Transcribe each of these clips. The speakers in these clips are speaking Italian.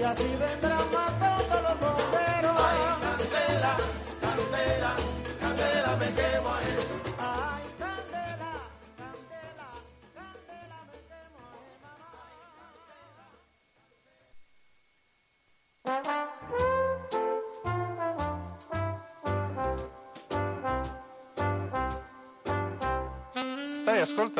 y así vendrá más.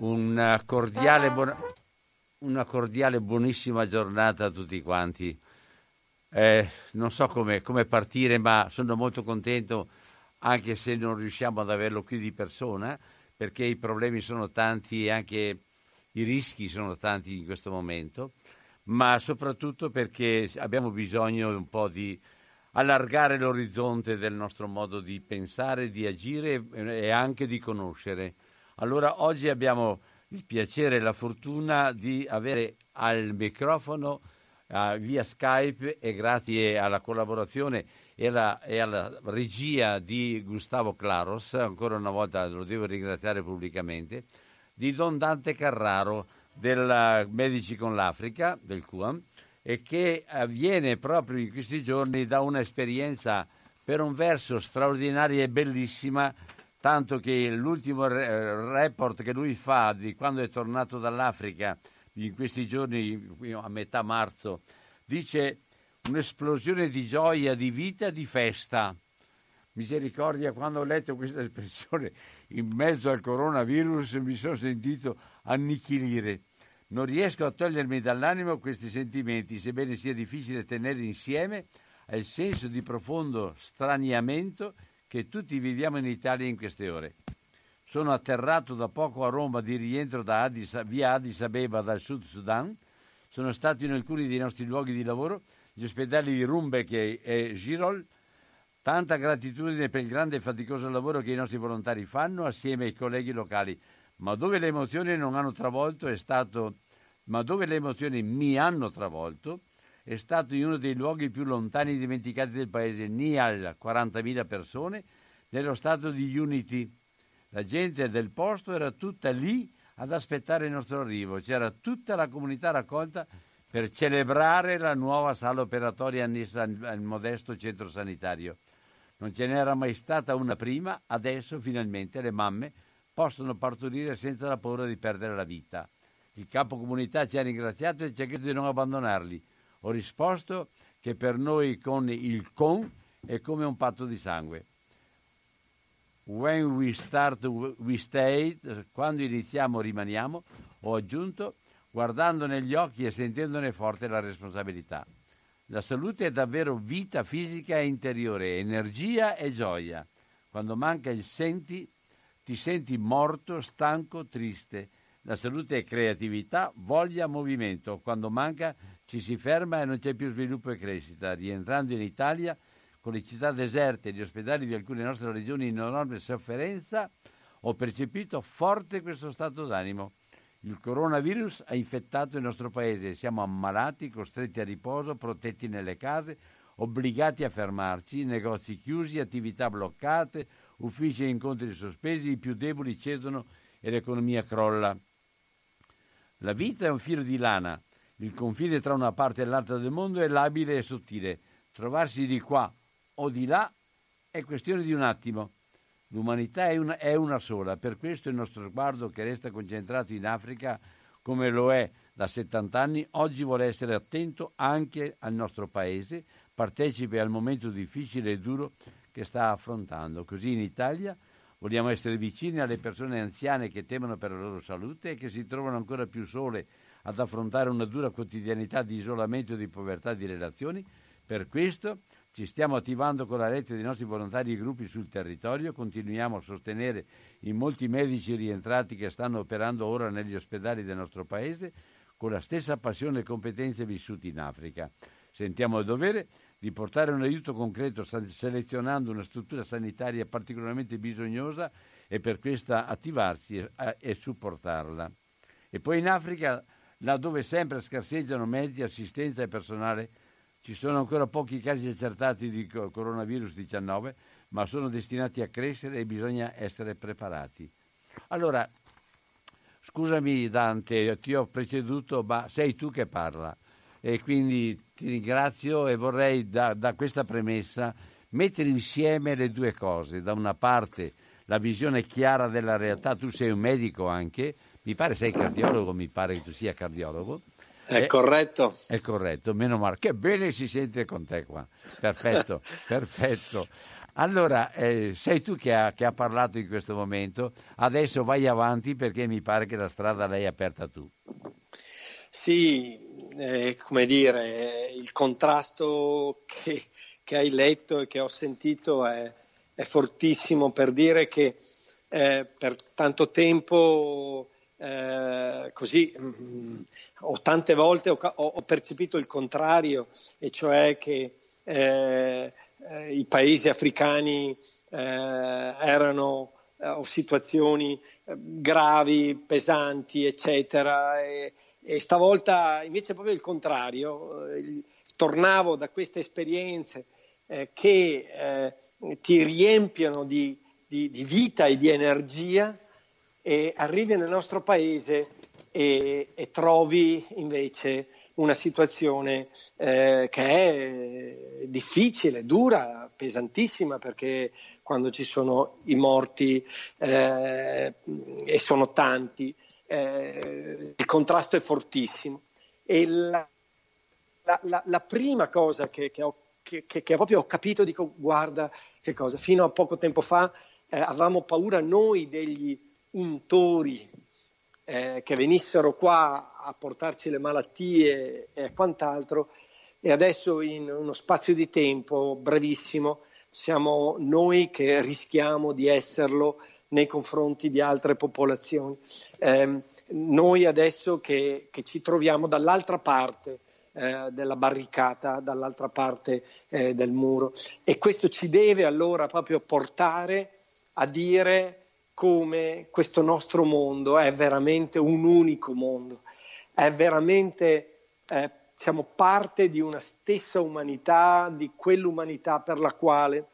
Una cordiale, buona- una cordiale buonissima giornata a tutti quanti. Eh, non so come, come partire, ma sono molto contento, anche se non riusciamo ad averlo qui di persona, perché i problemi sono tanti e anche i rischi sono tanti in questo momento, ma soprattutto perché abbiamo bisogno un po' di allargare l'orizzonte del nostro modo di pensare, di agire e anche di conoscere. Allora oggi abbiamo il piacere e la fortuna di avere al microfono eh, via Skype e grazie alla collaborazione e alla, e alla regia di Gustavo Claros, ancora una volta lo devo ringraziare pubblicamente, di Don Dante Carraro del Medici con l'Africa, del QAM, e che avviene proprio in questi giorni da un'esperienza per un verso straordinaria e bellissima tanto che l'ultimo re- report che lui fa di quando è tornato dall'Africa in questi giorni, a metà marzo, dice un'esplosione di gioia, di vita, di festa. Misericordia, quando ho letto questa espressione in mezzo al coronavirus mi sono sentito annichilire. Non riesco a togliermi dall'animo questi sentimenti, sebbene sia difficile tenere insieme al senso di profondo straniamento che tutti viviamo in Italia in queste ore. Sono atterrato da poco a Roma di rientro Addis, via Addis Abeba dal Sud Sudan. Sono stato in alcuni dei nostri luoghi di lavoro, gli ospedali di Rumbek e, e Girol. Tanta gratitudine per il grande e faticoso lavoro che i nostri volontari fanno assieme ai colleghi locali. Ma dove le emozioni non hanno travolto è stato ma dove le emozioni mi hanno travolto è stato in uno dei luoghi più lontani e dimenticati del paese, Nial, 40.000 persone, nello stato di Unity. La gente del posto era tutta lì ad aspettare il nostro arrivo, c'era tutta la comunità raccolta per celebrare la nuova sala operatoria annessa al modesto centro sanitario. Non ce n'era mai stata una prima, adesso finalmente le mamme possono partorire senza la paura di perdere la vita. Il capo comunità ci ha ringraziato e ci ha chiesto di non abbandonarli. Ho risposto che per noi con il con è come un patto di sangue. When we start, we stay. Quando iniziamo, rimaniamo. Ho aggiunto, guardando negli occhi e sentendone forte la responsabilità. La salute è davvero vita fisica e interiore, energia e gioia. Quando manca il senti, ti senti morto, stanco, triste. La salute è creatività, voglia, movimento. Quando manca ci si ferma e non c'è più sviluppo e crescita. Rientrando in Italia, con le città deserte e gli ospedali di alcune nostre regioni in enorme sofferenza, ho percepito forte questo stato d'animo. Il coronavirus ha infettato il nostro paese, siamo ammalati, costretti a riposo, protetti nelle case, obbligati a fermarci, negozi chiusi, attività bloccate, uffici e incontri sospesi, i più deboli cedono e l'economia crolla. La vita è un filo di lana, il confine tra una parte e l'altra del mondo è labile e sottile. Trovarsi di qua o di là è questione di un attimo. L'umanità è una, è una sola, per questo il nostro sguardo che resta concentrato in Africa, come lo è da 70 anni, oggi vuole essere attento anche al nostro paese, partecipe al momento difficile e duro che sta affrontando. Così in Italia vogliamo essere vicini alle persone anziane che temono per la loro salute e che si trovano ancora più sole ad affrontare una dura quotidianità di isolamento e di povertà di relazioni. Per questo ci stiamo attivando con la rete dei nostri volontari e gruppi sul territorio, continuiamo a sostenere i molti medici rientrati che stanno operando ora negli ospedali del nostro paese con la stessa passione e competenze vissute in Africa. Sentiamo il dovere di portare un aiuto concreto selezionando una struttura sanitaria particolarmente bisognosa e per questa attivarsi e, supportarla. E poi in Africa, laddove sempre scarseggiano mezzi, assistenza e personale, ci sono ancora pochi casi accertati di coronavirus 19, ma sono destinati a crescere e bisogna essere preparati. Allora, scusami Dante, ti ho preceduto, ma sei tu che parla e quindi ti ringrazio e vorrei da, da questa premessa mettere insieme le due cose. Da una parte la visione chiara della realtà, tu sei un medico anche, mi pare sei cardiologo, mi pare che tu sia cardiologo. È corretto. È corretto, meno male. Che bene si sente con te qua. Perfetto, perfetto. Allora, eh, sei tu che ha, che ha, parlato in questo momento, adesso vai avanti perché mi pare che la strada l'hai aperta tu. Sì, eh, come dire, il contrasto che, che, hai letto e che ho sentito è, è fortissimo per dire che eh, per tanto tempo eh, così mh, mm, ho tante volte ho, ho, percepito il contrario, e cioè che eh, eh, i paesi africani eh, erano o situazioni gravi, pesanti, eccetera. E, e stavolta invece è proprio il contrario, eh, tornavo da queste esperienze eh, che eh, ti riempiono di, di, di, vita e di energia e arrivi nel nostro paese e, e trovi invece una situazione eh, che è difficile, dura, pesantissima perché quando ci sono i morti eh, e sono tanti, eh, il contrasto è fortissimo. E la, la, la, la prima cosa che, che, ho, che, che, proprio ho capito, dico guarda che cosa, fino a poco tempo fa eh, avevamo paura noi degli untori eh, che venissero qua a portarci le malattie e quant'altro e adesso in uno spazio di tempo brevissimo siamo noi che rischiamo di esserlo nei confronti di altre popolazioni. Eh, noi adesso che, che, ci troviamo dall'altra parte eh, della barricata, dall'altra parte eh, del muro e questo ci deve allora proprio portare a dire come questo nostro mondo è veramente un unico mondo, è veramente eh, siamo parte di una stessa umanità, di quell'umanità per la quale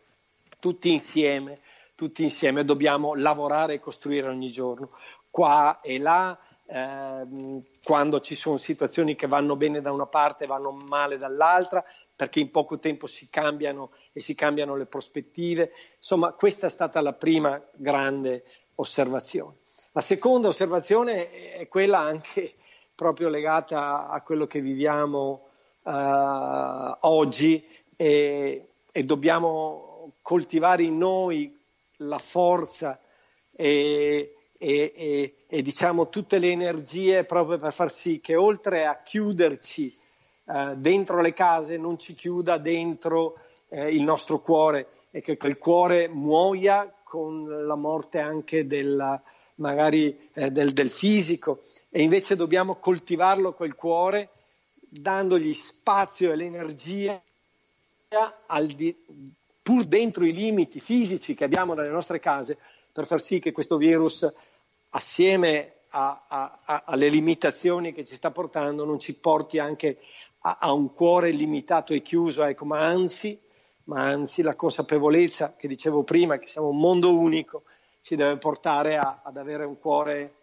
tutti insieme tutti insieme dobbiamo lavorare e costruire ogni giorno, qua e là, ehm, quando ci sono situazioni che vanno bene da una parte e vanno male dall'altra, perché in poco tempo si cambiano e si cambiano le prospettive. Insomma, questa è stata la prima grande osservazione. La seconda osservazione è quella anche proprio legata a quello che viviamo uh, oggi e, e dobbiamo coltivare in noi la forza e, e, e, e, diciamo tutte le energie proprio per far sì che oltre a chiuderci eh, dentro le case non ci chiuda dentro eh, il nostro cuore e che quel cuore muoia con la morte anche della, magari eh, del, del fisico. E invece dobbiamo coltivarlo quel cuore dandogli spazio e l'energia al di, pur dentro i limiti fisici che abbiamo nelle nostre case, per far sì che questo virus, assieme a, a, a, alle limitazioni che ci sta portando, non ci porti anche a, un cuore limitato e chiuso, ecco, ma anzi ma anzi la consapevolezza che dicevo prima, che siamo un mondo unico, ci deve portare ad avere un cuore,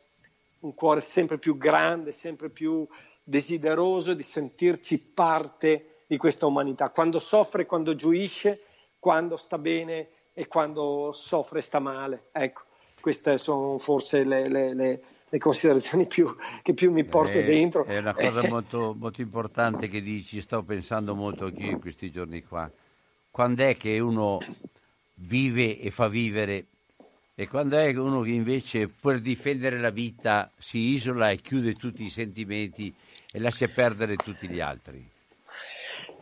un cuore sempre più grande, sempre più desideroso di sentirci parte di questa umanità, quando soffre, quando gioisce, quando sta bene e quando soffre sta male. Ecco, queste sono forse le, le, le, le considerazioni più, che più mi porto è, dentro. È una cosa molto, molto importante che dici, sto pensando molto anch'io in questi giorni qua. Quando è che uno vive e fa vivere e quando è uno che invece per difendere la vita si isola e chiude tutti i sentimenti e lascia perdere tutti gli altri?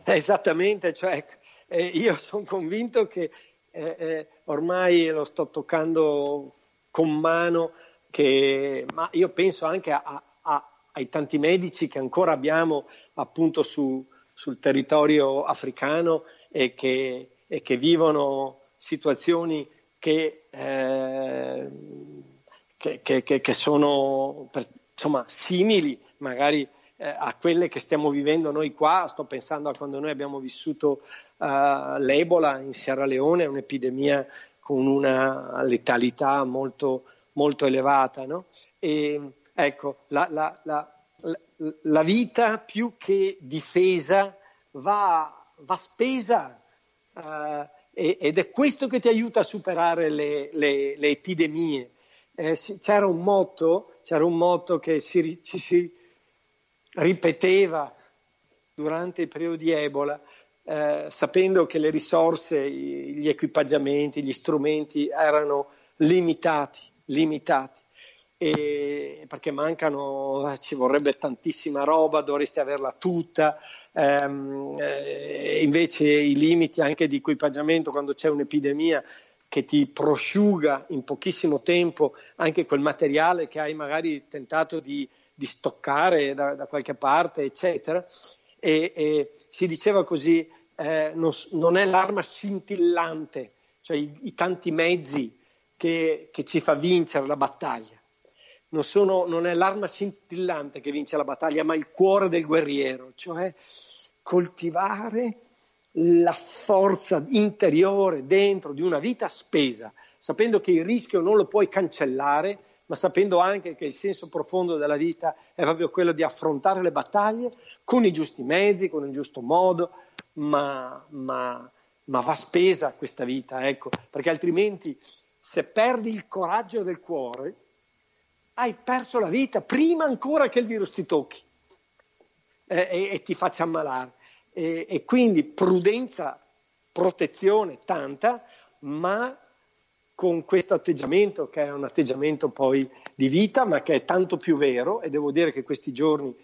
Esattamente, cioè, eh, io sono convinto che eh, eh, ormai lo sto toccando con mano, che, ma io penso anche a, a, ai tanti medici che ancora abbiamo appunto su, sul territorio africano e che, e che vivono situazioni che, eh, che, che sono per, insomma, simili magari eh, a quelle che stiamo vivendo noi qua, sto pensando a quando noi abbiamo vissuto l'Ebola in Sierra Leone, un'epidemia con una letalità molto, molto elevata. No? E, ecco, la, la, la, la, vita più che difesa va, va spesa uh, ed è questo che ti aiuta a superare le, le, le epidemie. Eh, c'era, un motto, c'era un motto che si, ci si ripeteva durante il periodo di Ebola, eh, sapendo che le risorse, gli equipaggiamenti, gli strumenti erano limitati, limitati. Perché mancano, ci vorrebbe tantissima roba, dovresti averla tutta, ehm, eh, invece i limiti anche di equipaggiamento quando c'è un'epidemia che ti prosciuga in pochissimo tempo anche quel materiale che hai magari tentato di, di stoccare da, da, qualche parte, eccetera. E, e si diceva così, eh, non, non, è l'arma scintillante, cioè i, i tanti mezzi che, che, ci fa vincere la battaglia. Non, sono, non è l'arma scintillante che vince la battaglia, ma il cuore del guerriero, cioè coltivare la forza interiore dentro di una vita spesa, sapendo che il rischio non lo puoi cancellare, ma sapendo anche che il senso profondo della vita è proprio quello di affrontare le battaglie con i giusti mezzi, con il giusto modo, ma, ma, ma va spesa questa vita, ecco, perché altrimenti se perdi il coraggio del cuore, hai perso la vita prima ancora che il virus ti tocchi eh, e, e, ti faccia ammalare. E, e quindi prudenza, protezione tanta, ma con questo atteggiamento che è un atteggiamento poi di vita, ma che è tanto più vero, e devo dire che questi giorni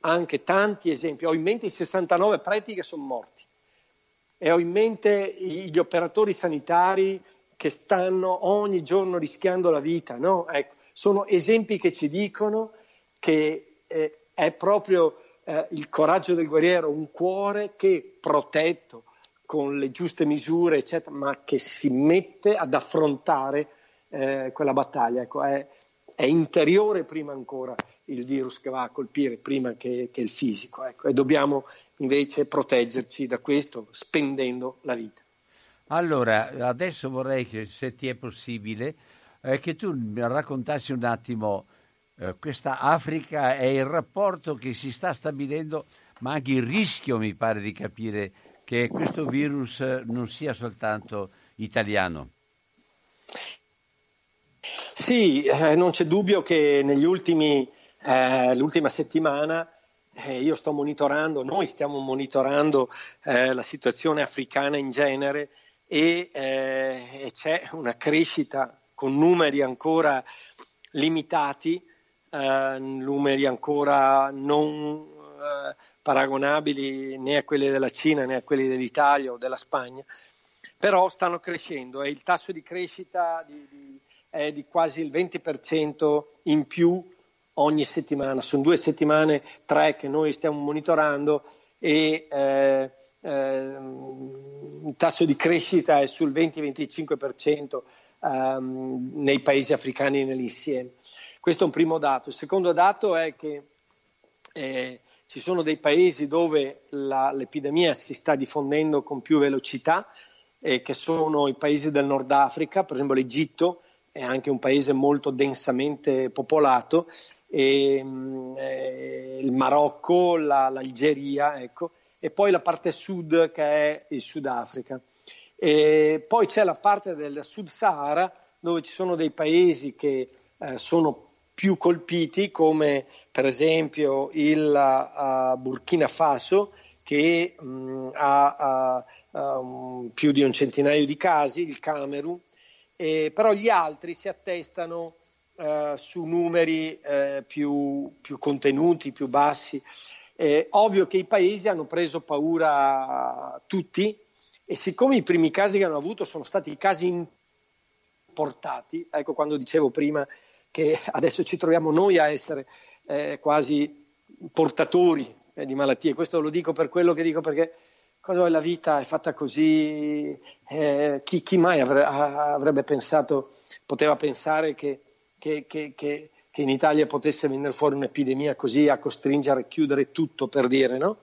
anche tanti esempi, ho in mente i 69 preti che sono morti e ho in mente gli operatori sanitari che stanno ogni giorno rischiando la vita, no? ecco, sono esempi che ci dicono che eh, è proprio eh, il coraggio del guerriero, un cuore che protetto, con le giuste misure, eccetera, ma che si mette ad affrontare eh, quella battaglia. Ecco, è, è, interiore prima ancora il virus che va a colpire, prima che, che il fisico. Ecco, e dobbiamo invece proteggerci da questo spendendo la vita. Allora, adesso vorrei che, se ti è possibile, eh, che tu raccontassi un attimo eh, questa Africa e il rapporto che si sta stabilendo, ma anche il rischio, mi pare di capire, che questo virus non sia soltanto italiano. Sì, eh, non c'è dubbio che negli ultimi, eh, l'ultima settimana eh, io sto monitorando, noi stiamo monitorando eh, la situazione africana in genere e, eh, e, c'è una crescita con numeri ancora limitati, eh, numeri ancora non paragonabili né a quelli della Cina né a quelli dell'Italia o della Spagna, però stanno crescendo e il tasso di crescita di, di, è di quasi il 20% in più ogni settimana. Sono due settimane, tre che noi stiamo monitorando e eh, eh, il tasso di crescita è sul 20-25% ehm, nei paesi africani nell'insieme. Questo è un primo dato. Il secondo dato è che eh, ci sono dei paesi dove la, l'epidemia si sta diffondendo con più velocità, eh, che sono i paesi del Nord Africa, per esempio l'Egitto è anche un paese molto densamente popolato, e, eh, il Marocco, la, l'Algeria, ecco, e poi la parte sud che è il Sudafrica. E poi c'è la parte del Sud Sahara dove ci sono dei paesi che eh, sono più colpiti come per esempio il uh, Burkina Faso che mh, ha uh, um, più di un centinaio di casi, il Camerun, eh, però gli altri si attestano uh, su numeri eh, più, più, contenuti, più bassi. Eh, ovvio che i paesi hanno preso paura tutti e siccome i primi casi che hanno avuto sono stati casi importati, ecco quando dicevo prima che adesso ci troviamo noi a essere eh, quasi portatori eh, di malattie. Questo lo dico per quello che dico perché cosa la vita è fatta così, eh, chi, chi, mai avre, avrebbe pensato, poteva pensare che, che, che, che, in Italia potesse venire fuori un'epidemia così a costringere a chiudere tutto per dire, no?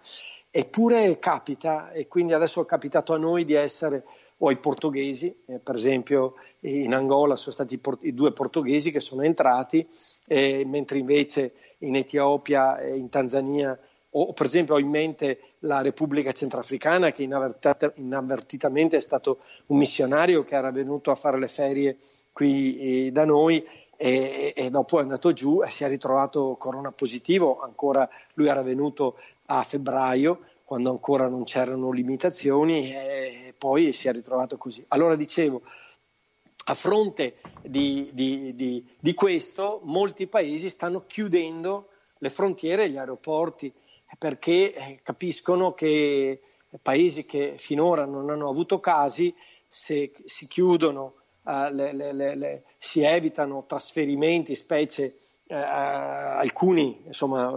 Eppure capita e quindi adesso è capitato a noi di essere o ai portoghesi, eh, per esempio in Angola sono stati i, port- i due portoghesi che sono entrati, eh, mentre invece in Etiopia e in Tanzania, o per esempio ho in mente la Repubblica Centrafricana che inavvertitamente è stato un missionario che era venuto a fare le ferie qui eh, da noi e, e, dopo è andato giù e si è ritrovato corona positivo, ancora lui era venuto a febbraio quando ancora non c'erano limitazioni e poi si è ritrovato così. Allora dicevo, a fronte di, di, di, di questo, molti paesi stanno chiudendo le frontiere e gli aeroporti perché eh, capiscono che paesi che finora non hanno avuto casi, se si chiudono, uh, le, le, le, si evitano trasferimenti, specie uh, alcuni, insomma,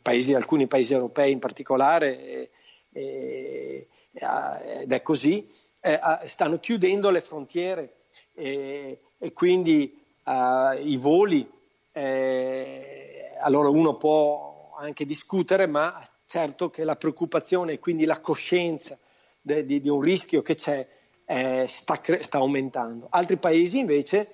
paesi, alcuni paesi europei in particolare, e, e, ed è così, eh, stanno chiudendo le frontiere e, e quindi uh, i voli, eh, allora uno può anche discutere, ma certo che la preoccupazione e quindi la coscienza de, di, di, un rischio che c'è eh, sta, sta, aumentando. Altri paesi invece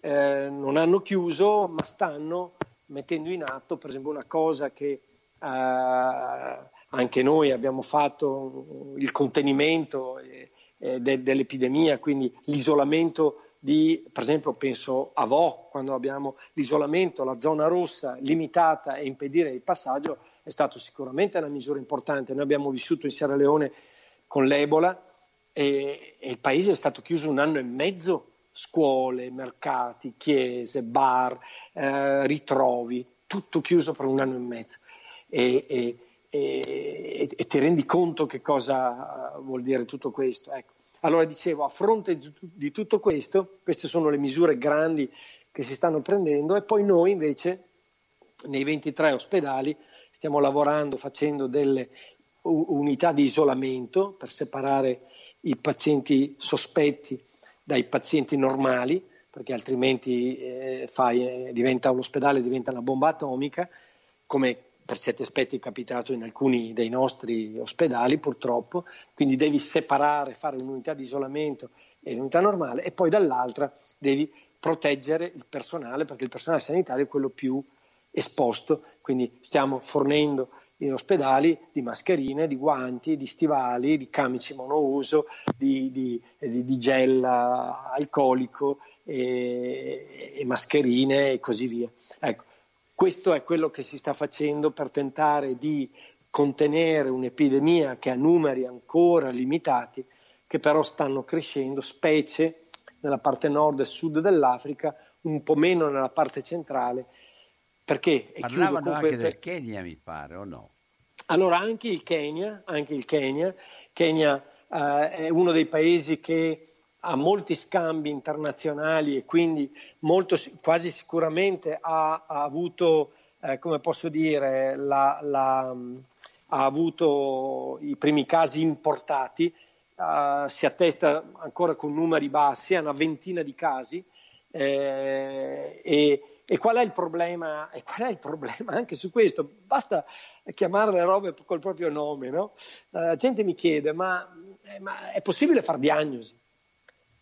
eh, non hanno chiuso, ma stanno mettendo in atto, per esempio, una cosa che eh, anche noi abbiamo fatto, il contenimento eh, de, dell'epidemia, quindi l'isolamento di, per esempio penso a Vo, quando abbiamo l'isolamento, la zona rossa limitata e impedire il passaggio, è stato sicuramente una misura importante. Noi abbiamo vissuto in Sierra Leone con l'Ebola e, e il paese è stato chiuso un anno e mezzo, scuole, mercati, chiese, bar, eh, ritrovi, tutto chiuso per un anno e mezzo. E, e, e, e ti rendi conto che cosa vuol dire tutto questo. Ecco. Allora dicevo, a fronte di, tutto questo, queste sono le misure grandi che si stanno prendendo e poi noi invece nei 23 ospedali stiamo lavorando facendo delle unità di isolamento per separare i pazienti sospetti dai pazienti normali, perché altrimenti eh, fai, diventa un ospedale, diventa una bomba atomica, come per certi aspetti è capitato in alcuni dei nostri ospedali purtroppo, quindi devi separare, fare un'unità di isolamento e un'unità normale e poi dall'altra devi proteggere il personale perché il personale sanitario è quello più esposto, quindi stiamo fornendo in ospedali di mascherine, di guanti, di stivali, di camici monouso, di, di, di, gel alcolico e, e, mascherine e così via. Ecco, questo è quello che si sta facendo per tentare di contenere un'epidemia che ha numeri ancora limitati, che però stanno crescendo, specie nella parte nord e sud dell'Africa, un po' meno nella parte centrale. Perché? E Parlavano anche per... del Kenya, mi pare, o no? Allora, anche il Kenya, anche il Kenya, Kenya eh, è uno dei paesi che ha molti scambi internazionali e quindi molto, quasi sicuramente ha, ha avuto, eh, come posso dire, la, la, ha avuto i primi casi importati, uh, si attesta ancora con numeri bassi, ha una ventina di casi eh, e, E qual è il problema? E qual è il problema anche su questo? Basta chiamare le robe col proprio nome, no? La gente mi chiede, ma, eh, ma è possibile fare diagnosi?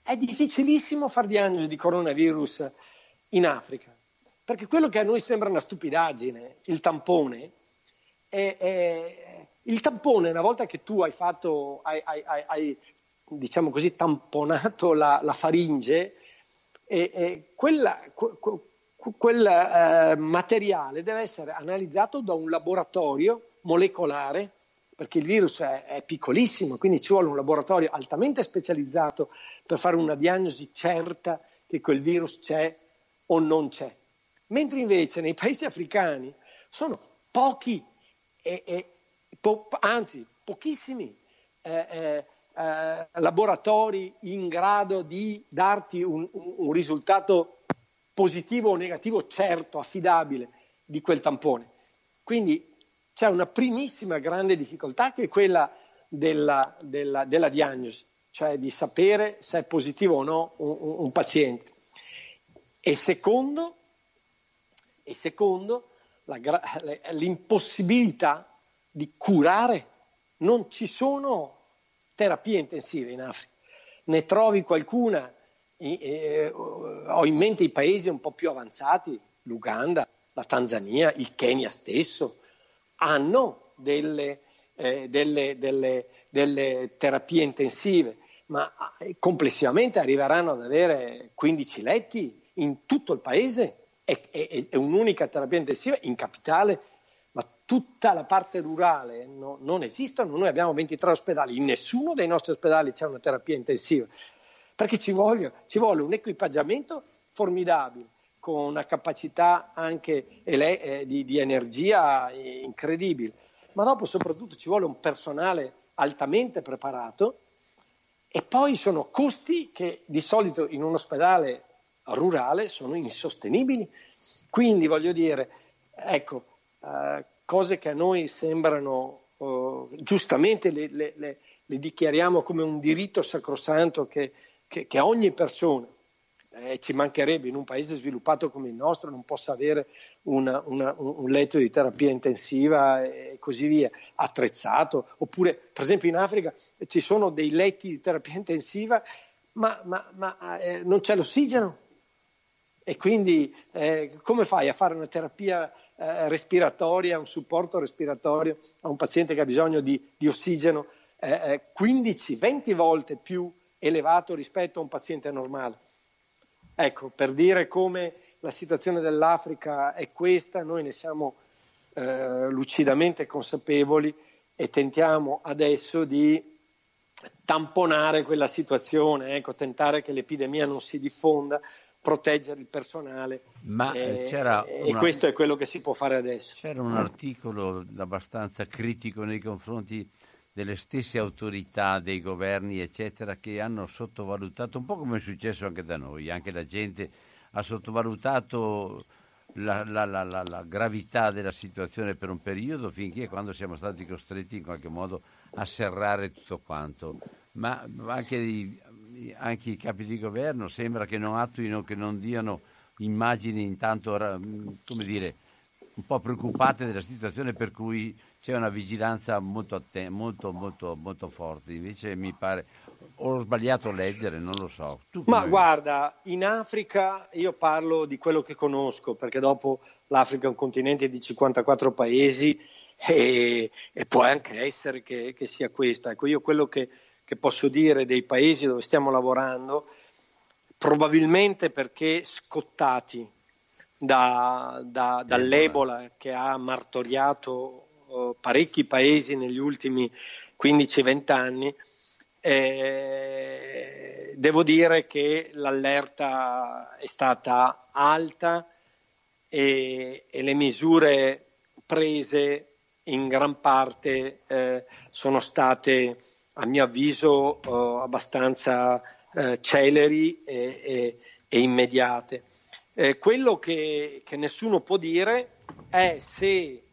È difficilissimo fare diagnosi di coronavirus in Africa, perché quello che a noi sembra una stupidaggine, il tampone, è, è, il tampone, una volta che tu hai fatto, hai, hai, hai diciamo così, tamponato la, la faringe, e, e quella, quel eh, materiale deve essere analizzato da un laboratorio molecolare, perché il virus è, è, piccolissimo, quindi ci vuole un laboratorio altamente specializzato per fare una diagnosi certa che quel virus c'è o non c'è. Mentre invece nei paesi africani sono pochi, e, e, po- anzi pochissimi eh, eh, eh, laboratori in grado di darti un, un, un risultato positivo o negativo certo, affidabile di quel tampone. Quindi c'è una primissima grande difficoltà che è quella della, della, della diagnosi, cioè di sapere se è positivo o no un, un paziente. E secondo, e secondo la, l'impossibilità di curare. Non ci sono terapie intensive in Africa. Ne trovi qualcuna eh, ho in mente i paesi un po' più avanzati, l'Uganda, la Tanzania, il Kenya stesso, hanno delle, eh, delle, delle, delle terapie intensive, ma eh, complessivamente arriveranno ad avere 15 letti in tutto il paese. E, e, e un'unica terapia intensiva in capitale, ma tutta la parte rurale no, non esistono. Noi abbiamo 23 ospedali, in nessuno dei nostri ospedali c'è una terapia intensiva. Perché ci vuole, ci vuole un equipaggiamento formidabile con una capacità anche eh, di, di energia incredibile, ma dopo soprattutto ci vuole un personale altamente preparato e poi sono costi che di solito in un ospedale rurale sono insostenibili. Quindi voglio dire, ecco, eh, cose che a noi sembrano eh, giustamente le, le, le, le, dichiariamo come un diritto sacrosanto che che, che ogni persona, eh, ci mancherebbe in un paese sviluppato come il nostro, non possa avere una, una, un letto di terapia intensiva e così via, attrezzato, oppure per esempio in Africa ci sono dei letti di terapia intensiva, ma, ma, ma eh, non c'è l'ossigeno. E quindi eh, come fai a fare una terapia eh, respiratoria, un supporto respiratorio a un paziente che ha bisogno di, di ossigeno 15-20 eh, volte più elevato rispetto a un paziente normale. Ecco, per dire come la situazione dell'Africa è questa, noi ne siamo eh, lucidamente consapevoli e tentiamo adesso di tamponare quella situazione, ecco, tentare che l'epidemia non si diffonda, proteggere il personale. Ma eh, c'era e una... questo è quello che si può fare adesso. C'era un articolo abbastanza critico nei confronti delle stesse autorità, dei governi, eccetera, che hanno sottovalutato, un po' come è successo anche da noi, anche la gente ha sottovalutato la, la, la, la, gravità della situazione per un periodo finché quando siamo stati costretti in qualche modo a serrare tutto quanto. Ma anche i, anche i capi di governo sembra che non attuino, che non diano immagini intanto, come dire, un po' preoccupate della situazione per cui c'è una vigilanza molto, atten- molto, molto, molto forte. Invece mi pare, ho sbagliato a leggere, non lo so. Ma guarda, in Africa io parlo di quello che conosco, perché dopo l'Africa è un continente di 54 paesi e, e può anche essere che, che, sia questo. Ecco, io quello che, che posso dire dei paesi dove stiamo lavorando, probabilmente perché scottati da, da, dall'Ebola che ha martoriato parecchi paesi negli ultimi 15-20 anni, eh, devo dire che l'allerta è stata alta e, e le misure prese in gran parte eh, sono state, a mio avviso, eh, abbastanza eh, celeri e, e, e immediate. Eh, quello che, che nessuno può dire è se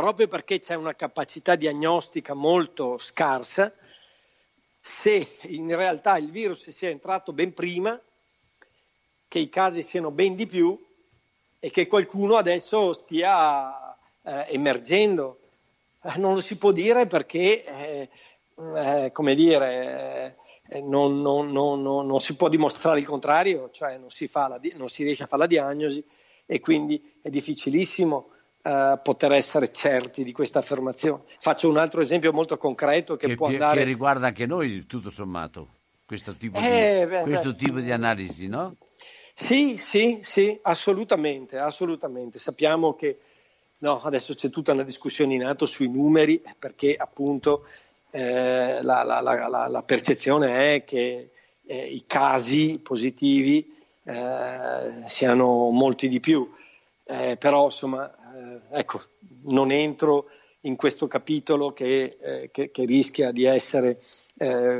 proprio perché c'è una capacità diagnostica molto scarsa, se in realtà il virus sia entrato ben prima, che i casi siano ben di più e che qualcuno adesso stia eh, emergendo. Eh, non lo si può dire perché, eh, eh come dire, eh, non, non, non, non, si può dimostrare il contrario, cioè non si, la, non si riesce a fare la diagnosi e quindi è difficilissimo uh, poter essere certi di questa affermazione. Faccio un altro esempio molto concreto che, che può andare... Che riguarda anche noi, tutto sommato, questo tipo, eh, di, beh, questo beh. tipo di analisi, no? Sì, sì, sì, assolutamente, assolutamente. Sappiamo che no, adesso c'è tutta una discussione in atto sui numeri perché appunto eh, la, la, la, la, percezione è che eh, i casi positivi eh, siano molti di più, eh, però insomma, eh, ecco, non entro in questo capitolo che, eh, che, che rischia di essere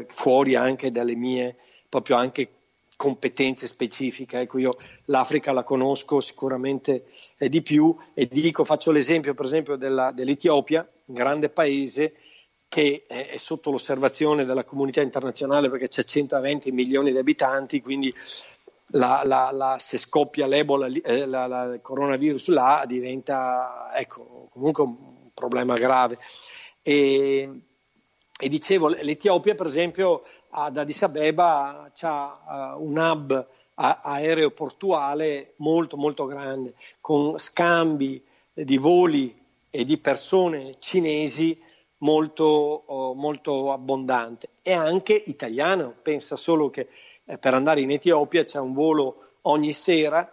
fuori anche dalle mie proprio anche competenze specifiche. Ecco, io l'Africa la conosco sicuramente di più e dico, faccio l'esempio per esempio della, dell'Etiopia, un grande paese che è sotto l'osservazione della comunità internazionale perché c'è 120 milioni di abitanti, quindi la, la, la, se scoppia l'Ebola, eh, il coronavirus là diventa ecco, comunque un problema grave. E, e dicevo, l'Etiopia per esempio ad Addis Abeba ha uh, un hub aeroportuale molto molto grande, con scambi di voli e di persone cinesi molto, oh, molto abbondante e anche italiano. Pensa solo che eh, per andare in Etiopia c'è un volo ogni sera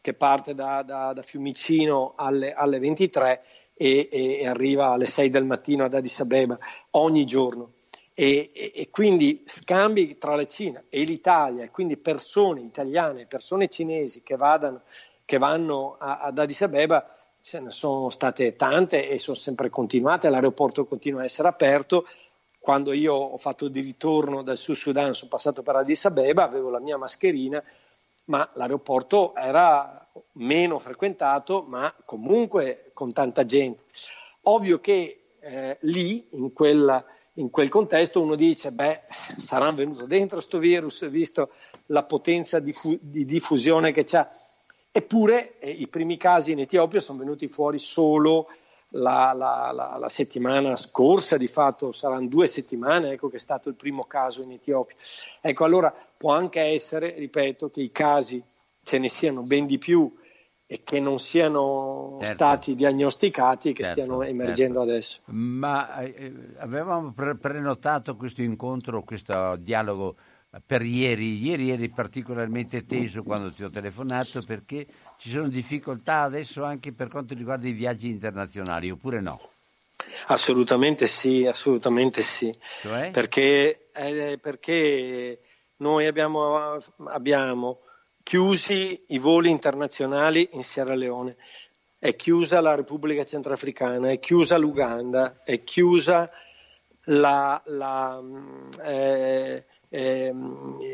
che parte da, da, da Fiumicino alle, alle 23 e, e, e, arriva alle 6 del mattino ad Addis Abeba ogni giorno. E, e, quindi scambi tra la Cina e l'Italia, e quindi persone italiane, persone cinesi che, vadano, che vanno a, ad Addis Abeba ce ne sono state tante e sono sempre continuate, l'aeroporto continua a essere aperto. Quando io ho fatto di ritorno dal Sud Sudan, sono passato per Addis Abeba, avevo la mia mascherina, ma l'aeroporto era meno frequentato, ma comunque con tanta gente. Ovvio che eh, lì, in, quella, in, quel contesto, uno dice, beh, sarà venuto dentro questo virus, visto la potenza di, fu- di diffusione che c'ha. Eppure eh, i primi casi in Etiopia sono venuti fuori solo la, la, la, la, settimana scorsa, di fatto saranno due settimane ecco, che è stato il primo caso in Etiopia. Ecco, allora può anche essere, ripeto, che i casi ce ne siano ben di più e che non siano certo. stati diagnosticati e che certo, stiano emergendo certo. adesso. Ma eh, avevamo pre- prenotato questo incontro, questo dialogo per ieri. Ieri eri particolarmente teso quando ti ho telefonato perché ci sono difficoltà adesso anche per quanto riguarda i viaggi internazionali, oppure no? Assolutamente sì, assolutamente sì. Cioè? Perché, eh, perché, noi abbiamo, abbiamo chiusi i voli internazionali in Sierra Leone, è chiusa la Repubblica Centrafricana, è chiusa l'Uganda, è chiusa la, la, eh, eh,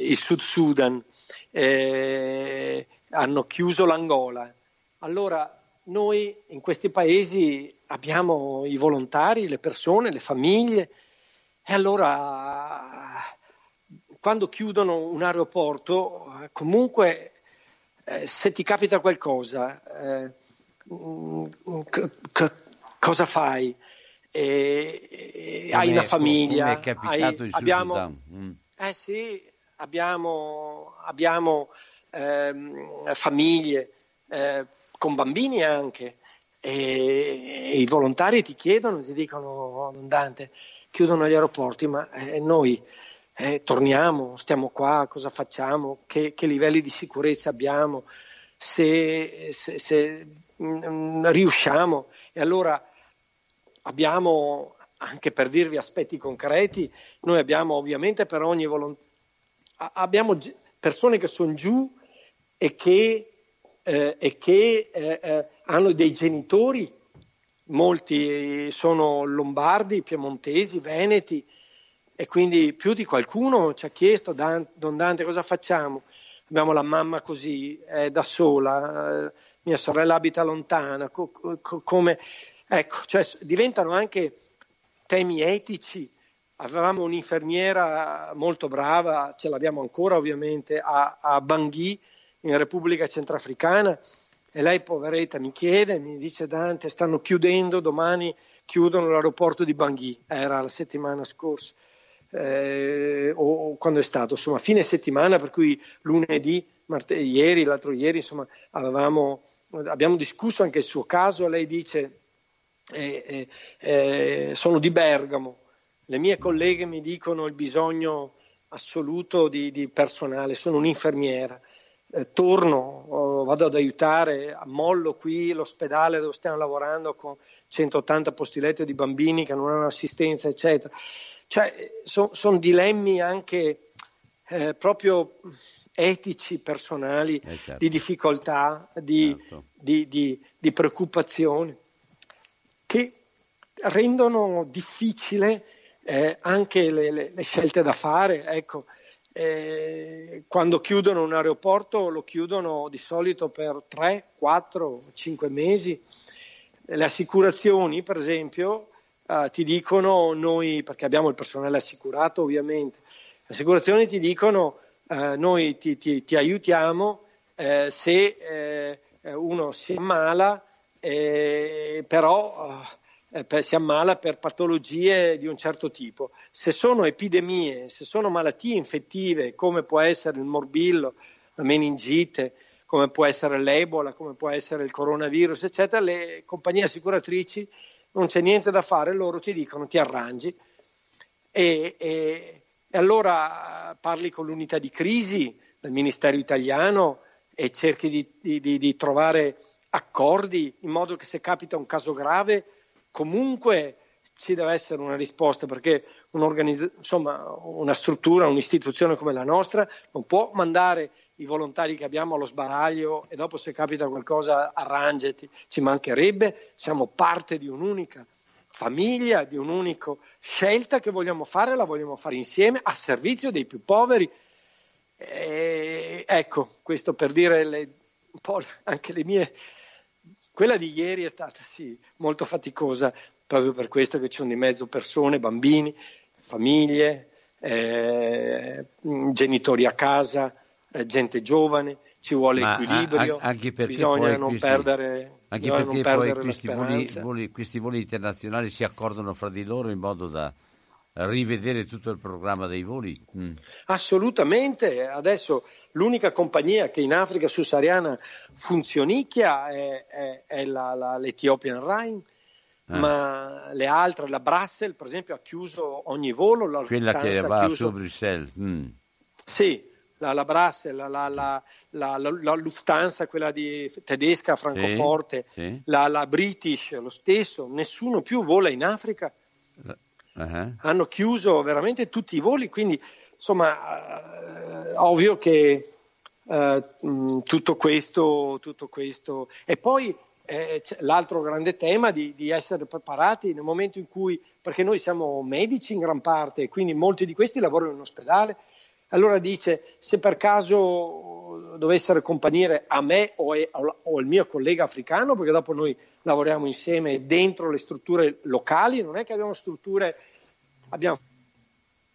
il Sud Sudan, eh, hanno chiuso l'Angola. Allora noi in questi paesi abbiamo i volontari, le persone, le famiglie e allora quando chiudono un aeroporto comunque eh, se ti capita qualcosa eh, c- c- cosa fai? Eh, hai una famiglia, hai, abbiamo, mm. Eh sì, abbiamo, abbiamo ehm, famiglie eh, con bambini anche e, e, i volontari ti chiedono, ti dicono, Don Dante, chiudono gli aeroporti, ma eh, noi eh, torniamo, stiamo qua, cosa facciamo, che, che livelli di sicurezza abbiamo, se, se, se mh, mm, riusciamo. E allora abbiamo anche per dirvi aspetti concreti, noi abbiamo ovviamente per ogni volontario, abbiamo persone che sono giù e che, eh, e che eh, eh, hanno dei genitori, molti sono lombardi, piemontesi, veneti, e quindi più di qualcuno ci ha chiesto, Don Dante, cosa facciamo? Abbiamo la mamma così, è da sola, eh, mia sorella abita lontana, co- co- come... Ecco, cioè diventano anche temi etici. Avevamo un'infermiera molto brava, ce l'abbiamo ancora ovviamente, a, a Bangui, in Repubblica Centrafricana, E lei, poveretta, mi chiede, mi dice Dante, stanno chiudendo, domani chiudono l'aeroporto di Bangui, era la settimana scorsa, eh, o, o quando è stato, insomma, fine settimana, per cui lunedì, marte- ieri, l'altro ieri, insomma, avevamo, abbiamo discusso anche il suo caso, lei dice, eh, eh, eh, sono di Bergamo, le mie colleghe mi dicono il bisogno assoluto di, di personale, sono un'infermiera. Eh, torno, oh, vado ad aiutare, mollo qui l'ospedale dove stiamo lavorando con 180 posti letto di bambini che non hanno assistenza, eccetera. Cioè, sono son dilemmi anche eh, proprio etici, personali, Eh, certo. di difficoltà, di, Certo. di, di, di preoccupazioni, che rendono difficile eh, anche le, le- le scelte da fare. Ecco, eh, quando chiudono un aeroporto lo chiudono di solito per 3, 4, 5 mesi. Le assicurazioni, per esempio, eh, ti dicono noi, perché abbiamo il personale assicurato ovviamente, le assicurazioni ti dicono eh, noi ti, ti- ti aiutiamo eh, se eh, uno si ammala, eh, però eh, per- si ammala per patologie di un certo tipo. Se sono epidemie, se sono malattie infettive come può essere il morbillo, la meningite, come può essere l'Ebola, come può essere il coronavirus, eccetera, le compagnie assicuratrici non c'è niente da fare, loro ti dicono ti arrangi e, e- e allora parli con l'unità di crisi del Ministero italiano e cerchi di, di- di- di trovare accordi in modo che se capita un caso grave comunque ci deve essere una risposta perché insomma, una struttura, un'istituzione come la nostra non può mandare i volontari che abbiamo allo sbaraglio e dopo se capita qualcosa arrangiati, ci mancherebbe, siamo parte di un'unica famiglia, di un'unica scelta che vogliamo fare, la vogliamo fare insieme a servizio dei più poveri. E, ecco, questo per dire le- un po' anche le mie. Quella di ieri è stata sì molto faticosa, proprio per questo che ci sono di mezzo persone, bambini, famiglie, eh, genitori a casa, eh, gente giovane, ci vuole Ma equilibrio, a- anche bisogna non questi- perdere, Anche bisogna non perdere poi la questi voli, voli- questi voli internazionali si accordano fra di loro in modo da rivedere tutto il programma dei voli. Mm. Assolutamente, adesso l'unica compagnia che in Africa subsahariana funzionicchia è, è- è la- la- l'Ethiopian Rhine, Ah. ma le altre, la Brussels per esempio ha chiuso ogni volo, la Quella che va chiuso, su Bruxelles. mm. sì, la, la Brussels, la, la- la- Lufthansa, quella di, tedesca a Francoforte, sì. La, la British lo stesso, nessuno più vola in Africa Ah, hanno chiuso veramente tutti i voli, quindi insomma eh, ovvio che eh, mh, tutto, questo, tutto questo. E poi eh, l'altro grande tema di, di essere preparati nel momento in cui, perché noi siamo medici in gran parte quindi molti di questi lavorano in ospedale, allora dice se per caso dovessero companire a me o al mio collega africano, perché dopo noi lavoriamo insieme dentro le strutture locali, non è che abbiamo strutture, abbiamo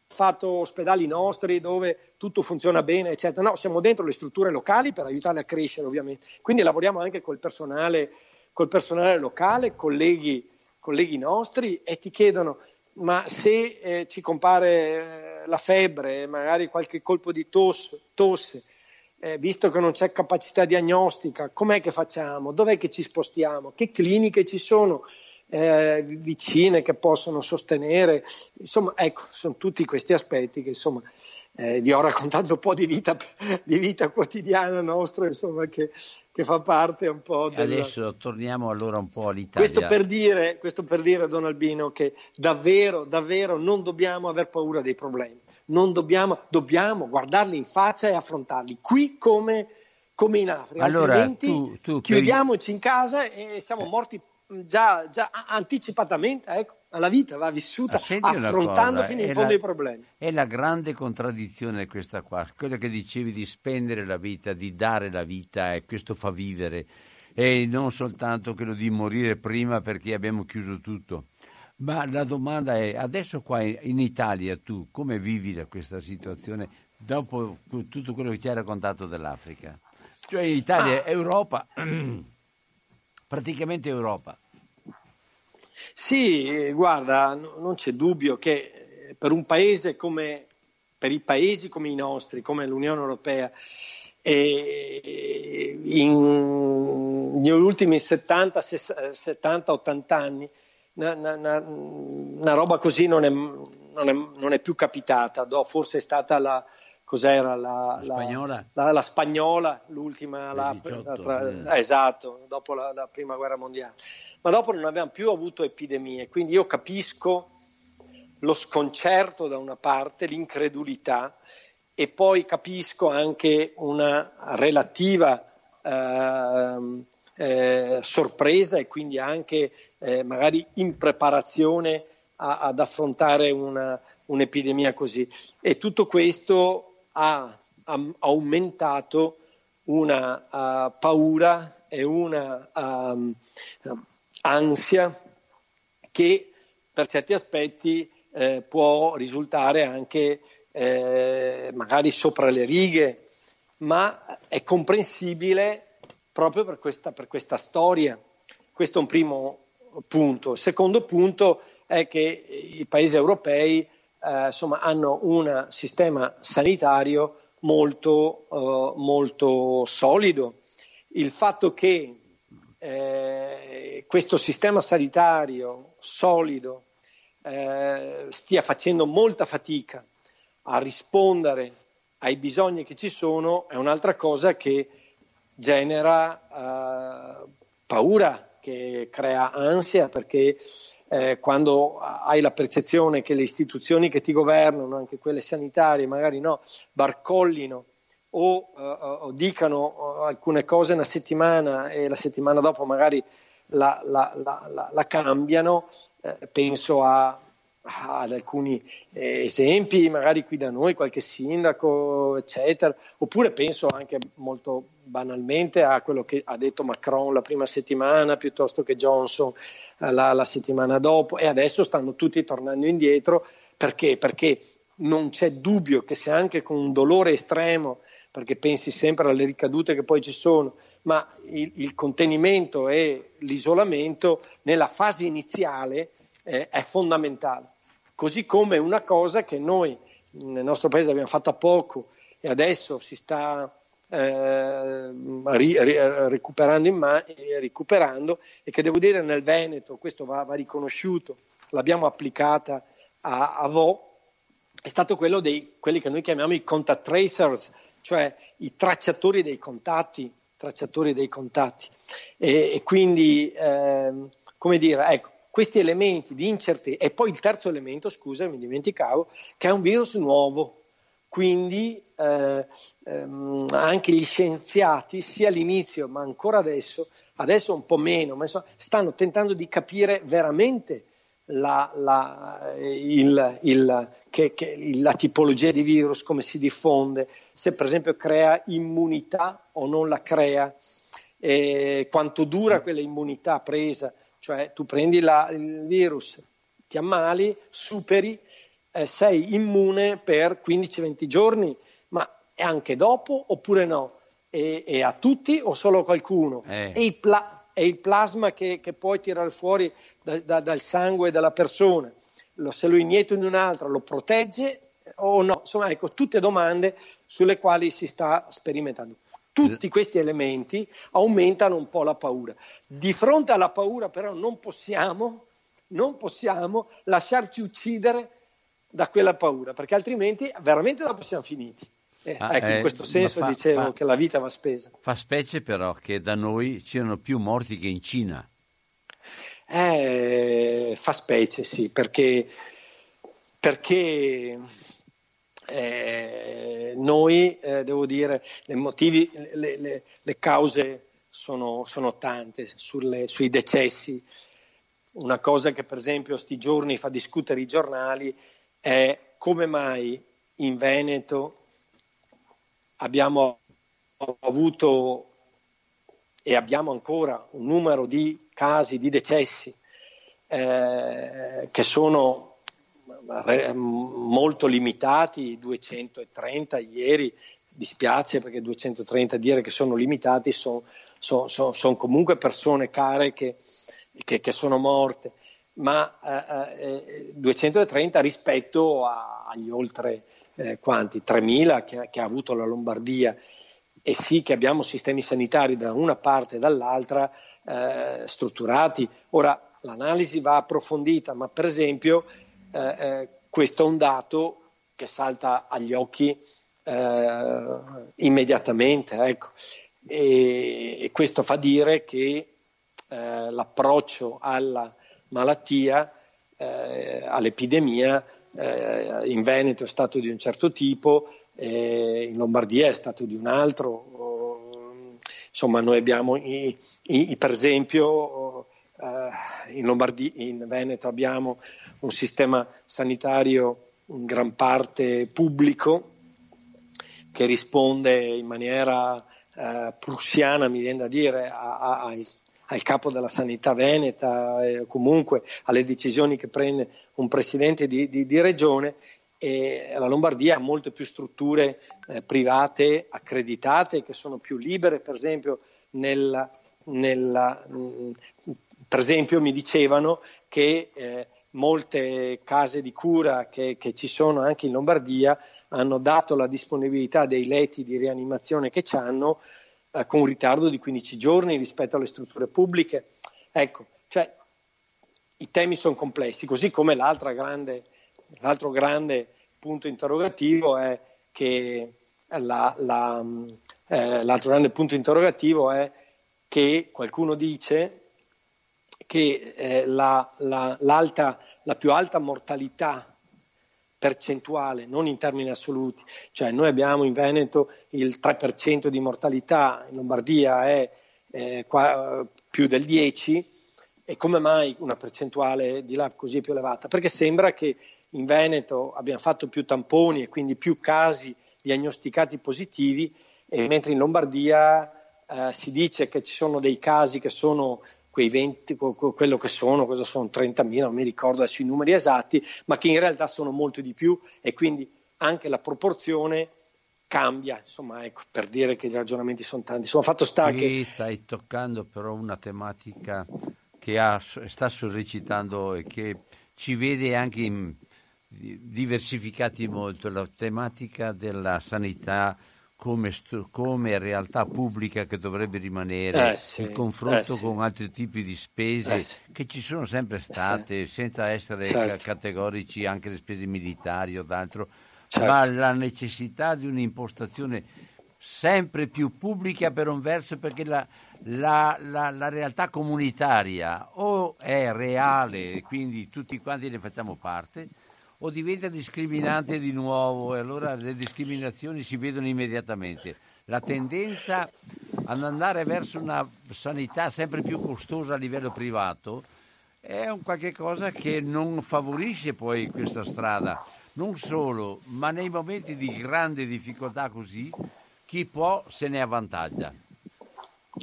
fatto ospedali nostri dove tutto funziona bene, eccetera. No, siamo dentro le strutture locali per aiutarle a crescere, ovviamente. Quindi lavoriamo anche col personale, col personale locale, colleghi, colleghi nostri, e ti chiedono: ma se eh, ci compare eh, la febbre, magari qualche colpo di tosse, tosse eh, visto che non c'è capacità diagnostica, com'è che facciamo? Dov'è che ci spostiamo? Che cliniche ci sono eh, vicine che possono sostenere? Insomma, ecco, sono tutti questi aspetti che insomma eh, vi ho raccontato un po' di vita, di vita quotidiana nostra, insomma, che, che fa parte un po' del... Adesso torniamo allora un po' all'Italia. Questo per, dire, questo per dire, Don Albino, che davvero, davvero non dobbiamo aver paura dei problemi, non dobbiamo, dobbiamo guardarli in faccia e affrontarli, qui come, come in Africa, Allora, altrimenti tu- tu chiudiamoci in casa e siamo morti già, già anticipatamente, ecco, la vita va vissuta una affrontando cosa, fino in fondo la- i problemi. È la grande contraddizione questa qua, quello che dicevi di spendere la vita, di dare la vita e questo fa vivere e non soltanto quello di morire prima perché abbiamo chiuso tutto. Ma la domanda è, adesso qua in Italia tu come vivi la- questa situazione dopo tutto quello che ci hai raccontato dell'Africa? Cioè in Italia, Europa, praticamente Europa. Sì, guarda, n- non c'è dubbio che per un paese come per i paesi come i nostri, come l'Unione Europea, e in, negli ultimi 70, 70 80 anni una, una, una roba così non è, non, è, non è, più capitata. Forse è stata la, cos'era la, la spagnola, la, la spagnola l'ultima, la, 18, tra, eh. esatto, dopo la, prima guerra mondiale. Ma dopo non abbiamo più avuto epidemie, quindi io capisco lo sconcerto da una parte, l'incredulità e poi capisco anche una relativa eh, eh, sorpresa e quindi anche eh, magari impreparazione a, ad affrontare una, un'epidemia così. E tutto questo ha, ha aumentato una uh, paura e una um, ansia che per certi aspetti eh, può risultare anche eh, magari sopra le righe, ma è comprensibile proprio per questa, per questa storia. Questo è un primo punto. Il secondo punto è che i paesi europei eh, insomma, hanno un sistema sanitario molto, eh, molto solido. Il fatto che eh, questo sistema sanitario solido eh, stia facendo molta fatica a rispondere ai bisogni che ci sono è un'altra cosa che genera eh, paura, che crea ansia perché eh, quando hai la percezione che le istituzioni che ti governano, anche quelle sanitarie, magari no, barcollino o, uh, o dicano alcune cose una settimana e la settimana dopo magari la, la, la, la cambiano, eh, penso a, ad alcuni eh, esempi, magari qui da noi, qualche sindaco, eccetera, oppure penso anche molto banalmente a quello che ha detto Macron la prima settimana piuttosto che Johnson eh, la, la settimana dopo e adesso stanno tutti tornando indietro perché? Perché non c'è dubbio che se anche con un dolore estremo, perché pensi sempre alle ricadute che poi ci sono, ma il, il contenimento e l'isolamento nella fase iniziale eh, è fondamentale. Così come una cosa che noi nel nostro paese abbiamo fatto a poco e adesso si sta eh, ri, ri, recuperando, ma- recuperando, e che devo dire nel Veneto, questo va, va riconosciuto, l'abbiamo applicata a, a Vo, è stato quello dei quelli che noi chiamiamo i contact tracers, cioè i tracciatori dei contatti, tracciatori dei contatti. E, e quindi, eh, come dire, ecco, questi elementi di incertezza, e poi il terzo elemento, scusa, mi dimenticavo, che è un virus nuovo, quindi eh, ehm, anche gli scienziati, sia all'inizio ma ancora adesso, adesso un po' meno, ma insomma, stanno tentando di capire veramente la, la, il, il, che, che, la tipologia di virus, come si diffonde, se per esempio crea immunità o non la crea, eh, quanto dura quella immunità presa, cioè tu prendi la, il virus, ti ammali, superi, eh, sei immune per 15-20 giorni, ma anche dopo oppure no? E, e a tutti o solo a qualcuno? Eh. E, il pla- e, il plasma che, che puoi tirare fuori da, da, dal sangue della persona, lo, se lo inietto in un'altra, lo protegge o no? Insomma, ecco, tutte domande sulle quali si sta sperimentando. Tutti questi elementi aumentano un po' la paura. Di fronte alla paura però non possiamo, non possiamo lasciarci uccidere da quella paura, perché altrimenti veramente dopo siamo finiti. Eh, Ah, ecco, eh, in questo senso fa- dicevo fa- che la vita va spesa. Fa specie però che da noi c'erano più morti che in Cina. Eh, fa specie, sì, perché, perché eh, noi, eh, devo dire, i motivi, le, le- le cause sono, sono tante sulle- sui decessi. Una cosa che per esempio sti giorni fa discutere i giornali è come mai in Veneto abbiamo avuto e abbiamo ancora un numero di casi di decessi eh, che sono re- molto limitati, 230 ieri, dispiace perché 230 dire che sono limitati sono son, son, son comunque persone care che, che, che sono morte, ma eh, 230 eh, rispetto a, agli oltre eh, quanti, 3.000 che, che ha avuto la Lombardia e sì che abbiamo sistemi sanitari da una parte e dall'altra eh, strutturati. Ora l'analisi va approfondita, ma per esempio eh, eh, questo è un dato che salta agli occhi eh, immediatamente. Ecco. E, e, questo fa dire che eh, l'approccio alla malattia, eh, all'epidemia, eh, in Veneto è stato di un certo tipo, in Lombardia è stato di un altro. Insomma, noi abbiamo, i, i, per esempio, in Lombardia, in Veneto abbiamo un sistema sanitario in gran parte pubblico che risponde in maniera eh, prussiana, mi viene da dire, a, a, a, al capo della sanità veneta, eh, comunque alle decisioni che prende un presidente di, di, di regione. E la Lombardia ha molte più strutture eh, private accreditate che sono più libere, per esempio, nel, nella, mh, mm, per esempio mi dicevano che eh, molte case di cura che, che, ci sono anche in Lombardia hanno dato la disponibilità dei letti di rianimazione che hanno eh, con un ritardo di 15 giorni rispetto alle strutture pubbliche. Ecco, cioè, i temi sono complessi, così come grande, l'altro grande punto interrogativo è che la, la, eh, l'altro grande punto interrogativo è che qualcuno dice che eh, la, la, la più alta mortalità percentuale, non in termini assoluti, cioè noi abbiamo in Veneto il 3% di mortalità, in Lombardia è eh, qua, più del 10% e come mai una percentuale di là così più elevata? Perché sembra che in Veneto abbiamo fatto più tamponi e quindi più casi diagnosticati positivi, mentre in Lombardia eh, si dice che ci sono dei casi che sono quei 20, quello che sono, cosa sono 30.000, non mi ricordo adesso i numeri esatti, ma che in realtà sono molto di più e quindi anche la proporzione cambia, insomma, ecco, per dire che i ragionamenti sono tanti. Insomma, fatto sta che... stai toccando però una tematica che ha, sta sollecitando e che ci vede anche in, diversificati molto, la tematica della sanità come, come, realtà pubblica che dovrebbe rimanere, eh sì, il confronto eh sì. con altri tipi di spese eh sì. che ci sono sempre state, senza essere certo. ca- categorici anche le spese militari o d'altro, Certo. ma la necessità di un'impostazione sempre più pubblica per un verso perché la, la, la, la realtà comunitaria o è reale quindi tutti quanti ne facciamo parte o diventa discriminante di nuovo e allora le discriminazioni si vedono immediatamente. La tendenza ad andare verso una sanità sempre più costosa a livello privato è un qualche cosa che non favorisce poi questa strada. Non solo, ma nei momenti di grande difficoltà così, chi può se ne avvantaggia.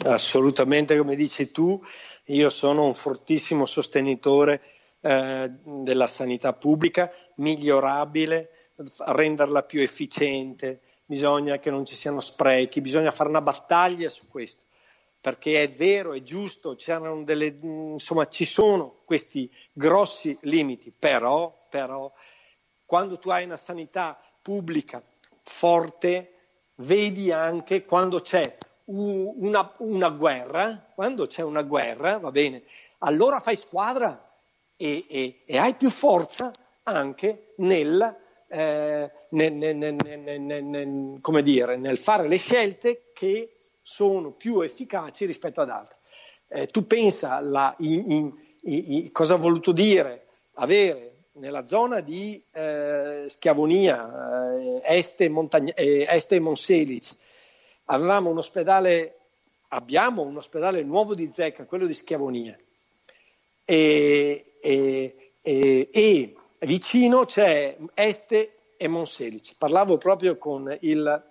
Assolutamente, come dici tu, io sono un fortissimo sostenitore eh, della sanità pubblica, migliorabile, renderla più efficiente, bisogna che non ci siano sprechi, bisogna fare una battaglia su questo, perché è vero, è giusto, delle, insomma, ci sono questi grossi limiti, però, però quando tu hai una sanità pubblica forte, vedi anche quando c'è una, una, guerra, quando c'è una guerra, va bene, allora fai squadra e, e, e hai più forza anche nel, eh, nel, nel, come dire, nel fare le scelte che sono più efficaci rispetto ad altre. Eh, tu pensa la, in, in, in, cosa ha voluto dire avere nella zona di eh, Schiavonia, eh, Este, Montagna, eh, Este Monselice, avevamo un ospedale, abbiamo un ospedale nuovo di Zecca, quello di Schiavonia, e, e, e, e vicino c'è Este e Monselice. Parlavo proprio con il,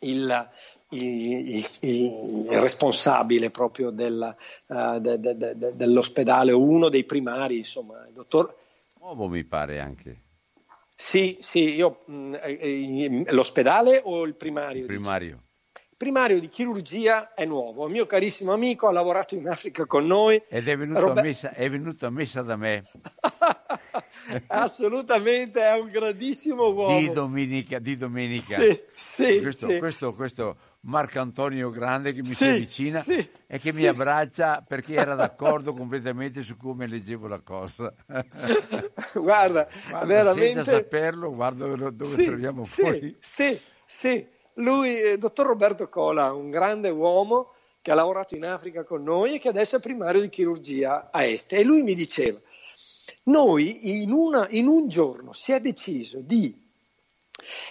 il, il, il responsabile proprio della, uh, de, de, de, dell'ospedale, uno dei primari, insomma, il dottor Nuovo mi pare anche. Sì, sì, io mh, eh, eh, l'ospedale o il primario? Il primario. Il primario di chirurgia è nuovo, il mio carissimo amico ha lavorato in Africa con noi. Ed è venuto, Robert- a, messa, è venuto a messa da me Assolutamente, è un grandissimo uomo. di domenica. Di domenica. Sì, sì, questo, sì. questo, questo Marco Antonio Grande che mi Sì, si avvicina sì, e che sì. mi abbraccia perché era d'accordo completamente su come leggevo la cosa. Guarda, Guarda, veramente... senza saperlo, guarda dove, troviamo sì, fuori. Sì, sì. Lui, eh, dottor Roberto Cola, un grande uomo che ha lavorato in Africa con noi e che adesso è primario di chirurgia a Este. E lui mi diceva, noi in, una- in un giorno si è deciso di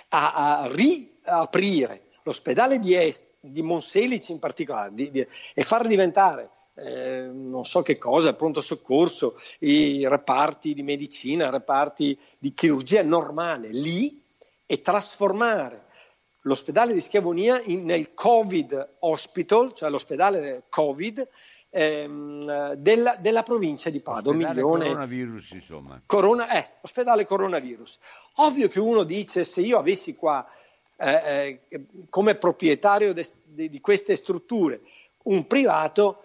a, a riaprire l'ospedale di, Est, di Monselice in particolare di- di- e far diventare eh, non so che cosa, il pronto soccorso, i reparti di medicina, reparti di chirurgia normale lì e trasformare l'ospedale di Schiavonia in- nel Covid Hospital, cioè l'ospedale Covid ehm, della, della provincia di Padova. Ospedale milione- coronavirus, insomma. Corona, eh, ospedale coronavirus. Ovvio che uno dice se io avessi qua eh, eh, come proprietario de- de- di queste strutture un privato,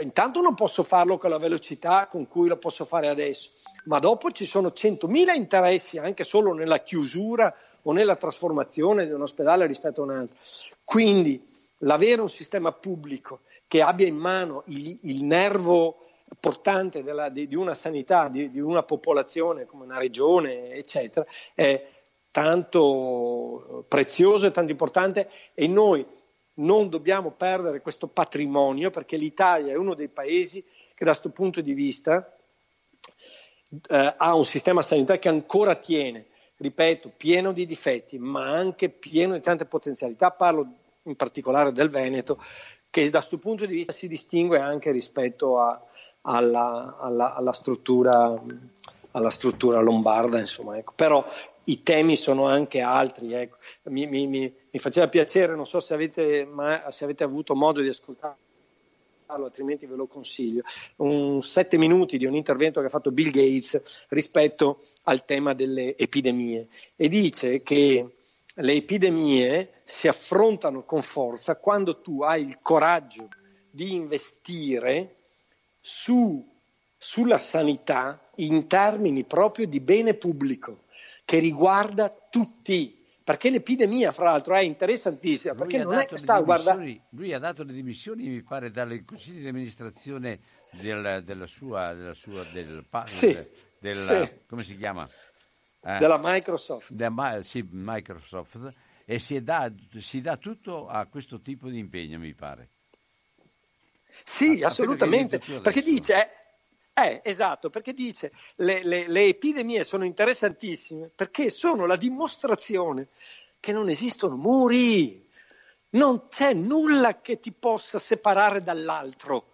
intanto non posso farlo con la velocità con cui lo posso fare adesso, ma dopo ci sono 100.000 interessi anche solo nella chiusura o nella trasformazione di un ospedale rispetto a un altro. Quindi l'avere un sistema pubblico che abbia in mano il, il nervo portante della- di, di una sanità, di, di una popolazione come una regione, eccetera, è tanto prezioso e tanto importante e noi non dobbiamo perdere questo patrimonio perché l'Italia è uno dei paesi che da questo punto di vista eh, ha un sistema sanitario che ancora tiene, ripeto, pieno di difetti, ma anche pieno di tante potenzialità. Parlo in particolare del Veneto, che da questo punto di vista si distingue anche rispetto a- alla, alla- alla struttura, alla struttura lombarda. Insomma, ecco. Però i temi sono anche altri. ecco. Mi, mi- mi- mi faceva piacere, non so se avete, se avete avuto modo di ascoltare altrimenti ve lo consiglio, un sette minuti di un intervento che ha fatto Bill Gates rispetto al tema delle epidemie e dice che le epidemie si affrontano con forza quando tu hai il coraggio di investire su- sulla sanità in termini proprio di bene pubblico che riguarda tutti. Perché l'epidemia, fra l'altro, è interessantissima, perché Lui non è che sta a guardare. Lui ha dato le dimissioni, mi pare, dal consiglio di amministrazione del, della sua, della sua del, Sì, del- del- sì. come si chiama? Eh, della Microsoft. Ma- sì, Microsoft e si dà, si dà tutto a questo tipo di impegno, mi pare. Sì, assolutamente, perché dice, eh, esatto, perché dice le, le- le epidemie sono interessantissime perché sono la dimostrazione che non esistono muri, non c'è nulla che ti possa separare dall'altro.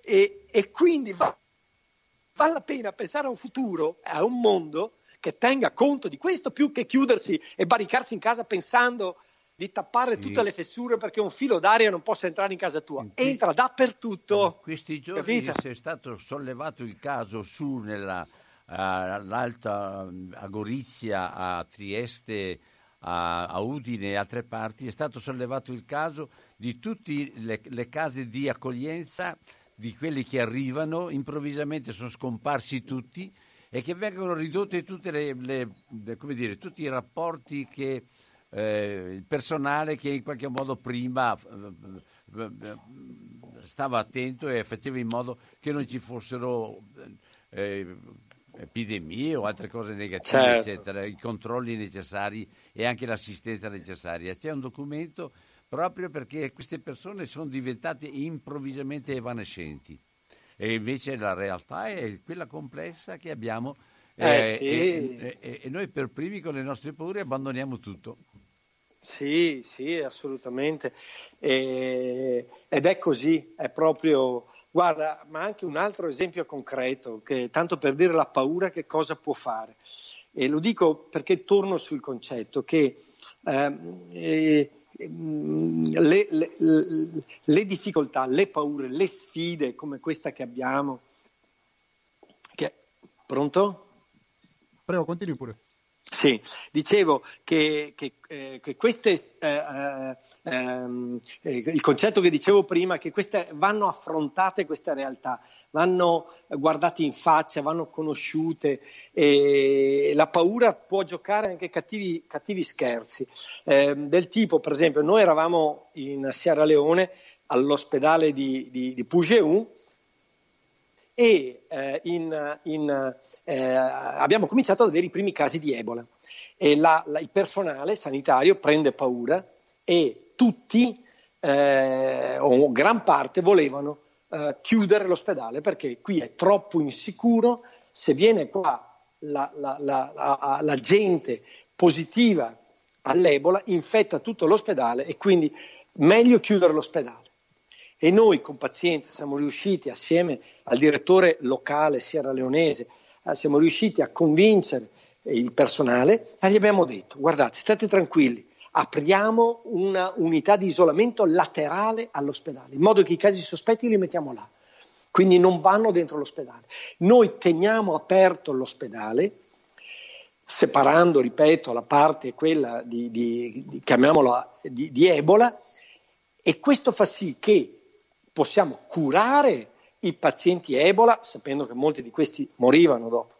E, e quindi va, vale la pena pensare a un futuro, a un mondo che tenga conto di questo più che chiudersi e barricarsi in casa pensando di tappare tutte Sì. le fessure perché un filo d'aria non possa entrare in casa tua. In Entra dappertutto. Questi giorni Capito? è stato sollevato il caso su nella, eh, all'Alta a Gorizia, a Trieste, a, a Udine e altre parti, è stato sollevato il caso di tutte le, le case di accoglienza, di quelli che arrivano, improvvisamente sono scomparsi tutti e che vengono ridotte tutte le, le- dire, tutti i rapporti che eh, il personale che in qualche modo prima eh, eh, stava attento e faceva in modo che non ci fossero eh, epidemie o altre cose negative, Certo. eccetera, i controlli necessari e anche l'assistenza necessaria. C'è un documento proprio perché queste persone sono diventate improvvisamente evanescenti e invece la realtà è quella complessa che abbiamo Eh, sì. e, e- e noi per primi con le nostre paure abbandoniamo tutto. Sì, sì, assolutamente. E- ed è così, è proprio. Guarda, ma anche un altro esempio concreto, che, tanto per dire la paura che cosa può fare. E lo dico perché torno sul concetto che eh, le- le- le difficoltà, le paure, le sfide come questa che abbiamo. Che... Pronto? Prego, continui pure. Sì, dicevo che, che, eh, che queste, eh, eh, ehm, eh, il concetto che dicevo prima, che queste vanno affrontate queste realtà, vanno guardate in faccia, vanno conosciute la paura può giocare anche cattivi, cattivi scherzi, ehm, del tipo per esempio noi eravamo in Sierra Leone all'ospedale di, di, di Pugeu e eh, in, in, eh, abbiamo cominciato ad avere i primi casi di Ebola e la, la, il personale sanitario prende paura e tutti eh, o gran parte volevano eh, chiudere l'ospedale perché qui è troppo insicuro, se viene qua la, la gente positiva all'Ebola infetta tutto l'ospedale e quindi meglio chiudere l'ospedale. E noi con pazienza siamo riusciti, assieme al direttore locale sierraleonese, eh, siamo riusciti a convincere il personale e gli abbiamo detto, guardate, state tranquilli, apriamo una unità di isolamento laterale all'ospedale, in modo che i casi sospetti li mettiamo là. Quindi non vanno dentro l'ospedale. Noi teniamo aperto l'ospedale, separando, ripeto, la parte quella di, di, di chiamiamola di, di Ebola, e questo fa sì che possiamo curare i pazienti Ebola, sapendo che molti di questi morivano dopo,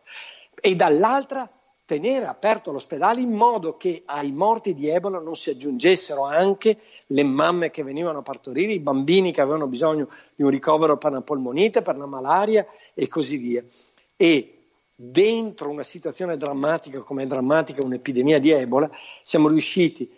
e dall'altra tenere aperto l'ospedale in modo che ai morti di Ebola non si aggiungessero anche le mamme che venivano a partorire, i bambini che avevano bisogno di un ricovero per una polmonite, per una malaria e così via. E dentro una situazione drammatica come è drammatica un'epidemia di Ebola, siamo riusciti,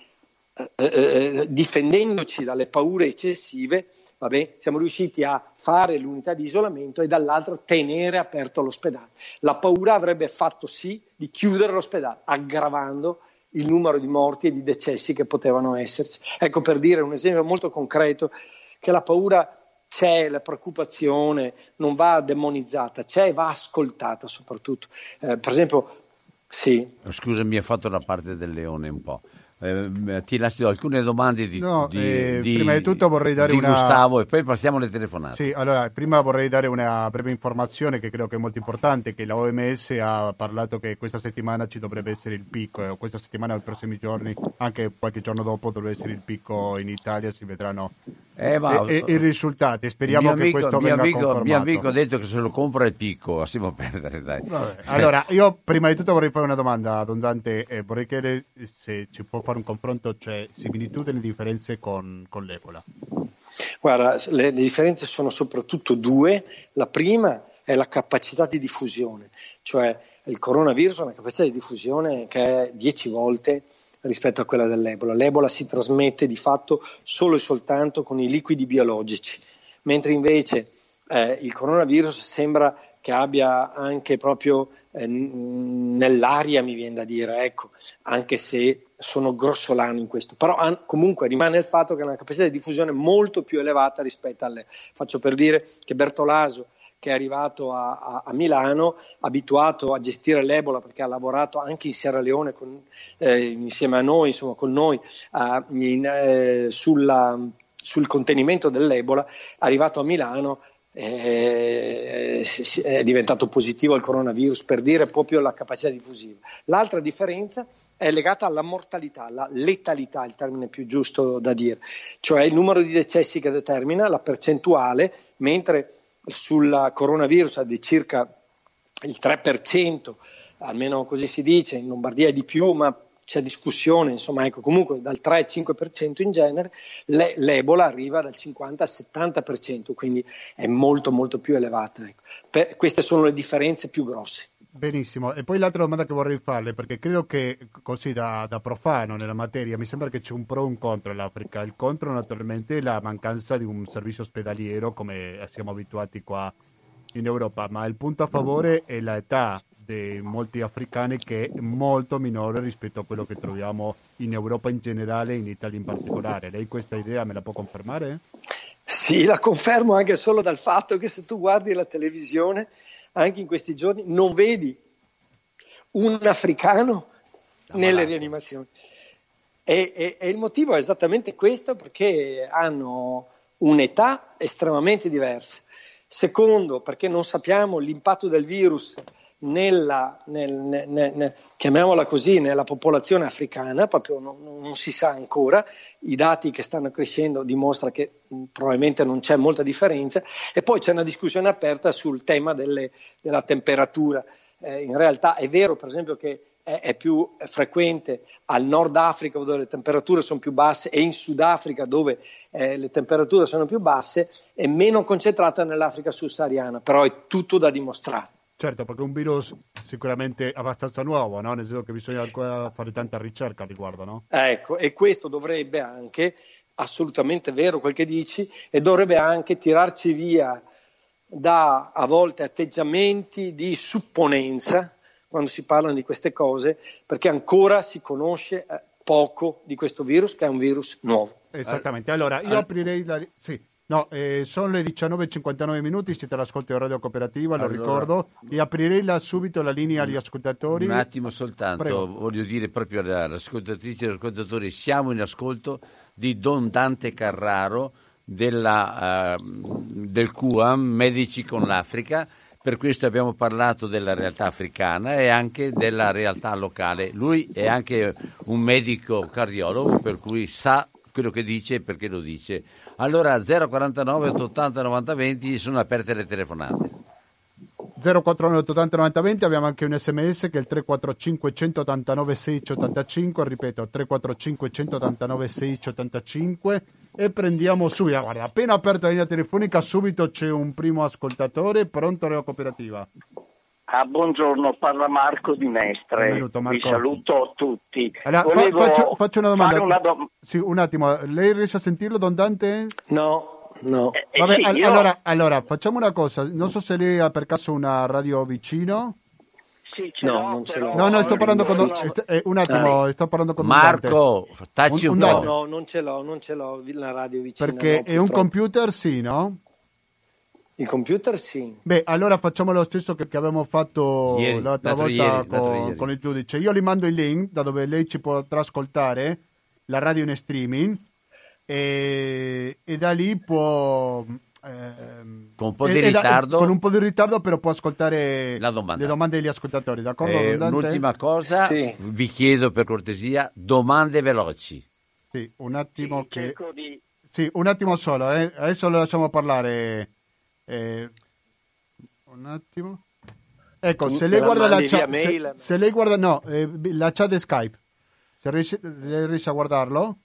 eh, eh, eh difendendoci dalle paure eccessive, Vabbè, siamo riusciti a fare l'unità di isolamento e dall'altro tenere aperto l'ospedale. La paura avrebbe fatto sì di chiudere l'ospedale, aggravando il numero di morti e di decessi che potevano esserci. Ecco per dire un esempio molto concreto che la paura c'è, la preoccupazione non va demonizzata, c'è e va ascoltata soprattutto. Eh, per esempio, sì. Scusa, mi fatto la parte del leone un po'. Eh, ti lascio alcune domande di, no, di, eh, di, prima di tutto vorrei dare una... Gustavo e poi passiamo alle telefonate. Sì, allora, prima vorrei dare una breve informazione che credo che è molto importante, che la OMS ha parlato che questa settimana ci dovrebbe essere il picco, eh, questa settimana o i prossimi giorni, anche qualche giorno dopo dovrebbe essere il picco in Italia, si vedranno eh, ma, e, e, i risultati. Speriamo amico, che questo venga amico, confermato. Mio amico ha detto che se lo compra il picco, lasciamo perdere, dai. Vabbè, allora, io prima di tutto vorrei fare una domanda a Don Dante, eh, vorrei chiedere se ci può fare un confronto, cioè similitudini e differenze con, con l'Ebola. Guarda, le, le differenze sono soprattutto due. La prima è la capacità di diffusione, cioè il coronavirus ha una capacità di diffusione che è 10 volte rispetto a quella dell'Ebola. L'Ebola si trasmette di fatto solo e soltanto con i liquidi biologici, mentre invece eh, il coronavirus sembra che abbia anche proprio eh, nell'aria, mi viene da dire, ecco, anche se sono grossolano in questo, però an- comunque rimane il fatto che ha una capacità di diffusione molto più elevata rispetto alle. Faccio per dire che Bertolaso che è arrivato a, a, a, Milano, abituato a gestire l'Ebola perché ha lavorato anche in Sierra Leone con, eh, insieme a noi, insomma con noi, uh, in, eh, sulla, sul contenimento dell'Ebola, arrivato a Milano eh, è diventato positivo al coronavirus per dire proprio la capacità diffusiva. L'altra differenza è legata alla mortalità, alla letalità, il termine più giusto da dire, cioè il numero di decessi che determina la percentuale, mentre sul coronavirus è di circa il 3%, almeno così si dice, in Lombardia è di più, ma c'è discussione, insomma, ecco, comunque dal 3 al 5% in genere, le, l'Ebola arriva dal 50 al 70%, quindi è molto molto più elevata. Ecco. Per, queste sono le differenze più grosse. Benissimo, e poi l'altra domanda che vorrei farle, perché credo che così da, da, profano nella materia mi sembra che c'è un pro e un contro all'Africa. Il contro naturalmente è la mancanza di un servizio ospedaliero come siamo abituati qua in Europa, ma il punto a favore è l'età di molti africani che è molto minore rispetto a quello che troviamo in Europa in generale e in Italia in particolare. Lei questa idea me la può confermare? Sì, la confermo anche solo dal fatto che se tu guardi la televisione anche in questi giorni non vedi un africano nelle rianimazioni. E, e, e, il motivo è esattamente questo, perché hanno un'età estremamente diversa. Secondo, perché non sappiamo l'impatto del virus nella, nel, nel, nel, chiamiamola così, nella popolazione africana, proprio non, non, si sa ancora, i dati che stanno crescendo dimostrano che mh, probabilmente non c'è molta differenza e poi c'è una discussione aperta sul tema delle, della temperatura. Eh, in realtà è vero per esempio che è, è più frequente al Nord Africa dove le temperature sono più basse e in Sudafrica dove eh, le temperature sono più basse, è meno concentrata nell'Africa subsahariana, però è tutto da dimostrare. Certo, perché è un virus sicuramente abbastanza nuovo, no? nel senso che bisogna ancora fare tanta ricerca a riguardo. No? Ecco, e questo dovrebbe anche, assolutamente vero quel che dici, e dovrebbe anche tirarci via da a volte atteggiamenti di supponenza quando si parlano di queste cose, perché ancora si conosce eh, poco di questo virus, che è un virus nuovo. Esattamente, allora io aprirei la... Sì. No, eh, sono le 19.59 minuti, siete all'ascolto di Radio Cooperativa, lo Allora. ricordo, e aprirei la- subito la linea agli ascoltatori. Un attimo soltanto, Prego. voglio dire proprio alle ascoltatrici e agli ascoltatori, siamo in ascolto di Don Dante Carraro della, eh, del QAM, Medici con l'Africa, per questo abbiamo parlato della realtà africana e anche della realtà locale. Lui è anche un medico cardiologo, per cui sa quello che dice e perché lo dice. Allora 049 880 90 20 sono aperte le telefonate. 049 80 90 20 abbiamo anche un sms che è il 345 189 685 ripeto 345 189 685 e prendiamo subito guarda appena aperta la linea telefonica subito c'è un primo ascoltatore pronto Radio Cooperativa Ah, buongiorno, parla Marco di Mestre. Benvenuto, Marco. Vi saluto tutti. allora, fa- Volevo faccio, faccio una domanda una dom- sì, un attimo lei riesce a sentirlo Don Dante? No, no. Eh, eh, Vabbè, sì, al- io- allora, allora facciamo una cosa non so se lei ha per caso una radio vicino sì, ce No, l'ho, non ce l'ho. no no sto parlando con Don- eh, un attimo sto parlando con Don Marco, tacci un, Un- un po'. no, No, non ce l'ho, non ce l'ho la radio vicina. perché no, è un computer sì no? Il computer sì. Beh, allora facciamo lo stesso che, che abbiamo fatto Ieri, l'altra volta ieri, con, ieri. con il giudice. Io gli mando il link da dove lei ci potrà ascoltare la radio in streaming e, e da lì può... ehm, Con un po' e- di e da- ritardo. con un po' di ritardo però può ascoltare La domanda. le domande degli ascoltatori, d'accordo? Eh, un'ultima cosa, Sì. vi chiedo per cortesia domande veloci. Sì, un attimo sì, che... cerco di- Sì, un attimo solo, eh. adesso lo lasciamo parlare. Eh, un attimo. Ecco, se lei la guarda la chat, se, se lei guarda, no, eh, la chat Skype. Se riesce, lei riesce a guardarlo,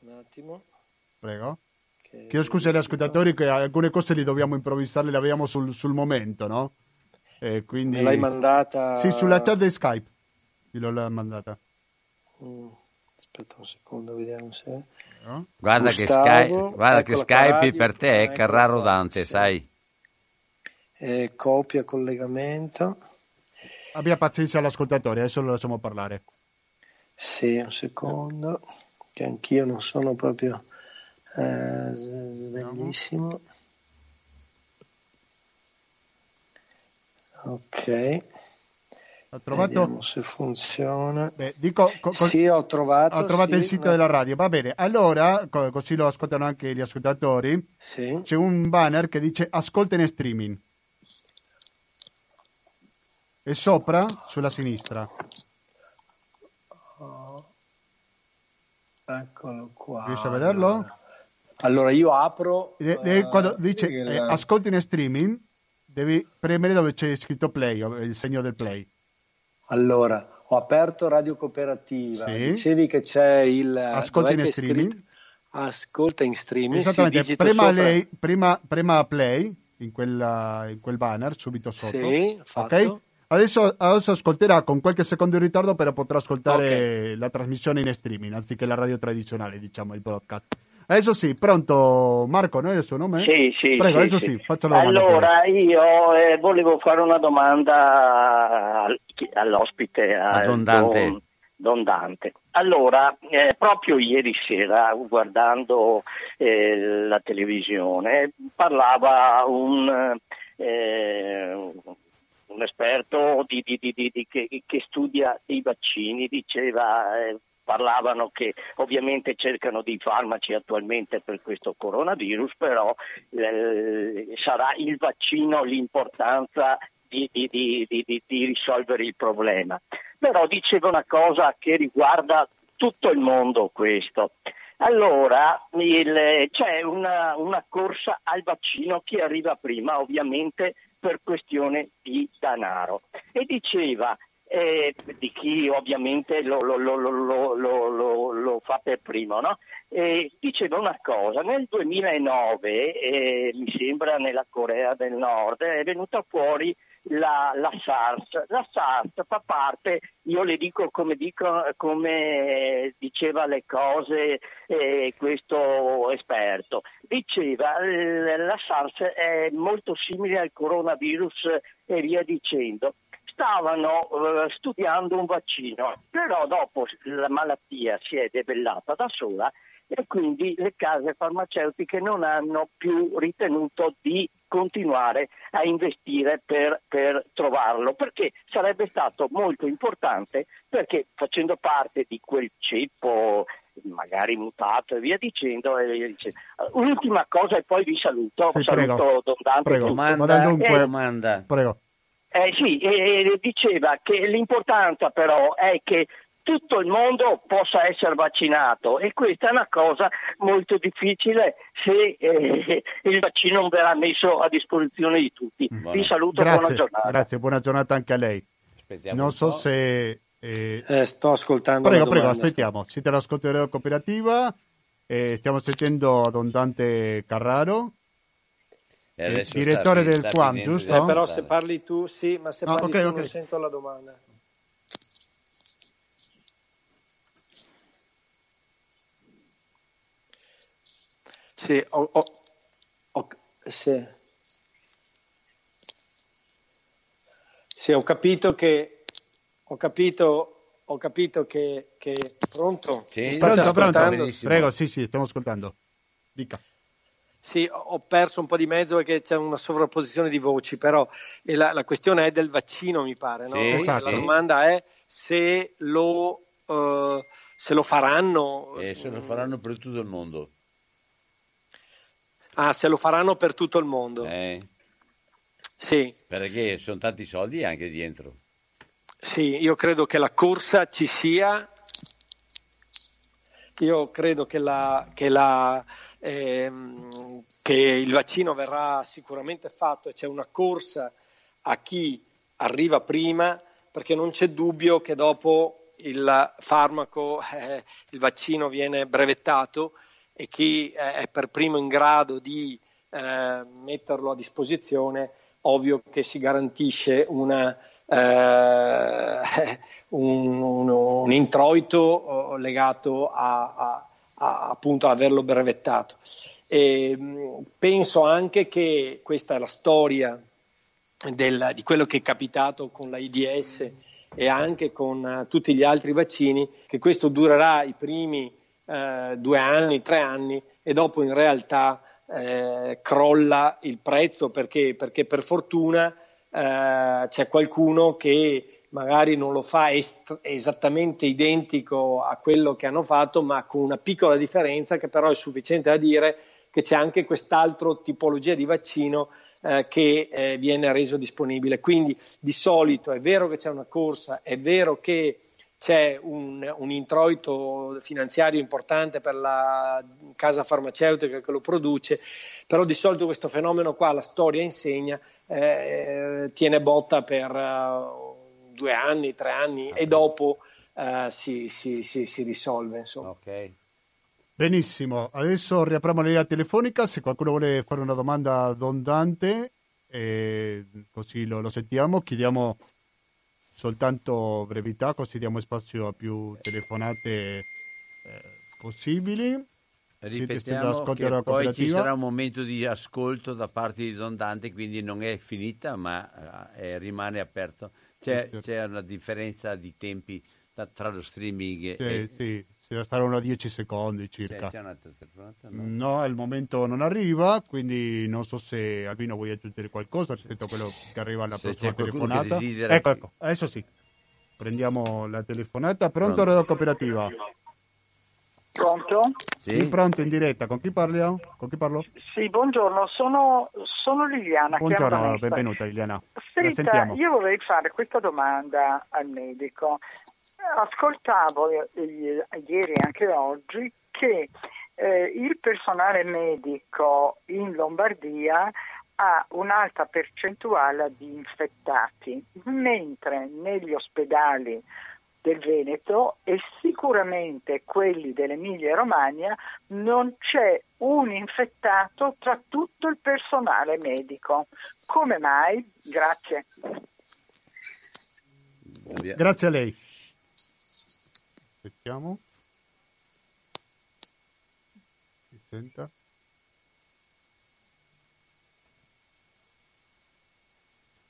Un attimo. prego. che- Chiedo scusa agli ascoltatori che alcune cose li dobbiamo improvvisare, le abbiamo sul, sul momento, no? E quindi... Me l'hai mandata? Sì, sulla chat di Skype. Glielo l'ha mandata. Mm, Aspetta un secondo, vediamo se... no? Guarda che, Gustavo, Sky- guarda che eccola qua, Skype radio, per te è eccola Carraro Dante, sì. sai? Eh, copia, collegamento. Abbia pazienza all'ascoltatore, adesso lo lasciamo parlare. Sì, un secondo, che anch'io non sono proprio eh, sveglissimo. Ok, Ha trovato... vediamo se funziona. Beh, dico... co- Sì, ho trovato. Ho trovato sì, il sito una- della radio, va bene. Allora, co- così lo ascoltano anche gli ascoltatori, Sì, c'è un banner che dice ascolta in streaming. E sopra, sulla sinistra. eccolo qua. Riesci a vederlo? Allora io apro. E- eh, quando dice il- eh, ascolta in streaming, devi premere dove c'è scritto play, il segno del play. Allora, ho aperto Radio Cooperativa. Sì. Dicevi che c'è il Ascolta in streaming. scritto? Ascolta in streaming. Esattamente, sopra. lei, prima, prema play in, quella- in quel banner subito sotto. Sì, fatto. Ok? Adesso, adesso ascolterà con qualche secondo di ritardo, però potrà ascoltare la trasmissione in streaming anziché la radio tradizionale, diciamo, il broadcast. Adesso sì, pronto Marco, no? È il suo nome? Sì, sì, Prego, sì, adesso sì. sì, faccia la domanda. Allora, io eh, volevo fare una domanda all'ospite, A a Don Dante. Don, Don Dante. Allora, eh, proprio ieri sera, guardando eh, la televisione, parlava un, eh, un esperto di- di- di- che, che studia i vaccini, diceva... eh, Parlavano che ovviamente cercano dei farmaci attualmente per questo coronavirus, però eh, sarà il vaccino l'importanza di, di- di- di- risolvere il problema. Però diceva una cosa che riguarda tutto il mondo questo. Allora, il- c'è una, una corsa al vaccino che arriva prima, ovviamente per questione di denaro. E diceva, eh, di chi ovviamente lo- lo- lo- lo fa per primo, no? Eh, diceva una cosa, nel 2009, eh, mi sembra nella Corea del Nord, è venuta fuori la, la SARS. La SARS fa parte, io le dico come, dico, come diceva le cose eh, questo esperto, diceva eh, la SARS è molto simile al coronavirus e via dicendo stavano eh, studiando un vaccino, però dopo la malattia si è debellata da sola e quindi le case farmaceutiche non hanno più ritenuto di continuare a investire per, per trovarlo, perché sarebbe stato molto importante, perché facendo parte di quel ceppo magari mutato e via dicendo. e via dicendo. Un'ultima cosa e poi vi saluto, Sì, saluto prego. Don Dante. Prego. Domanda, dunque. domanda. Prego. Eh sì, e diceva che l'importanza però è che tutto il mondo possa essere vaccinato e questa è una cosa molto difficile se eh, il vaccino non verrà messo a disposizione di tutti. Buona- Vi saluto, buona Grazie, giornata. grazie, buona giornata anche a lei. Aspettiamo Non so se... eh, Eh, sto ascoltando Prego, prego, aspettiamo. Siete all'ascolto della cooperativa. eh, stiamo sentendo Don Dante Carraro. E adesso direttore sta- del Quam, giusto? Eh, però se parli tu, sì, ma se Ah, parli ok, tu ok. non sento la domanda. Sì, ho, ho- ho- sì. Sì, ho capito che ho capito, ho capito che, che pronto? Sì, state Pronto, pronto? ascoltando? Benissimo. Prego, sì, sì, stiamo ascoltando. Dica. Sì, ho perso un po' di mezzo perché c'è una sovrapposizione di voci, però e la, la questione è del vaccino, mi pare. No? Sì, esatto. La domanda è se lo, eh, se lo faranno. E se lo faranno per tutto il mondo. Ah, se lo faranno per tutto il mondo. Eh, Sì, perché sono tanti soldi anche dietro. sì, io credo che la corsa ci sia. Io credo che, la, che, la, ehm, che il vaccino verrà sicuramente fatto e c'è una corsa a chi arriva prima perché non c'è dubbio che dopo il farmaco, eh, il vaccino viene brevettato e chi eh, è per primo in grado di eh, metterlo a disposizione, ovvio che si garantisce una, eh, un, un- un introito eh, legato a, a- a- appunto averlo brevettato. E, mh, penso anche che questa è la storia del- di quello che è capitato con l'AIDS e anche con eh, tutti gli altri vaccini, che questo durerà i primi eh, due anni, tre anni e dopo in realtà eh, crolla il prezzo perché, perché per fortuna eh, c'è qualcuno che magari non lo fa est- esattamente identico a quello che hanno fatto, ma con una piccola differenza che però è sufficiente a dire che c'è anche quest'altro tipologia di vaccino eh, che eh, viene reso disponibile. Quindi di solito è vero che c'è una corsa, è vero che c'è un, un introito finanziario importante per la casa farmaceutica che lo produce, però di solito questo fenomeno qua, la storia insegna, eh, tiene botta per eh, due anni, tre anni e dopo eh, si, si- si- si risolve. Insomma. Ok. Benissimo, adesso riapriamo la linea telefonica, se qualcuno vuole fare una domanda a Don Dante, eh, così lo, lo sentiamo, chiediamo soltanto brevità, così diamo spazio a più telefonate eh, possibili. Ripetiamo che poi ci sarà un momento di ascolto da parte di Don Dante, quindi non è finita, ma eh, rimane aperto. C'è, Sì, sì. c'è una differenza di tempi tra, lo streaming e... sì, sì, saranno 10 secondi circa. c'è una telefonata? No. No, al momento non arriva, quindi non so se Albino vuoi aggiungere qualcosa rispetto a quello che arriva alla Se prossima telefonata. Ecco, ecco, adesso sì. Prendiamo la telefonata. Pronto, Pronto. Radio Cooperativa? Pronto? Sì, pronto in diretta, con chi parliamo? Con chi parlo? Sì, buongiorno, sono, sono Liliana. Buongiorno, benvenuta Liliana. La Senta, sentiamo. io vorrei fare questa domanda al medico. Ascoltavo eh, ieri e anche oggi che eh, il personale medico in Lombardia ha un'alta percentuale di infettati, mentre negli ospedali del Veneto e sicuramente quelli dell'Emilia Romagna non c'è un infettato tra tutto il personale medico. Come mai? Grazie. Grazie a lei. Aspettiamo. Si senta.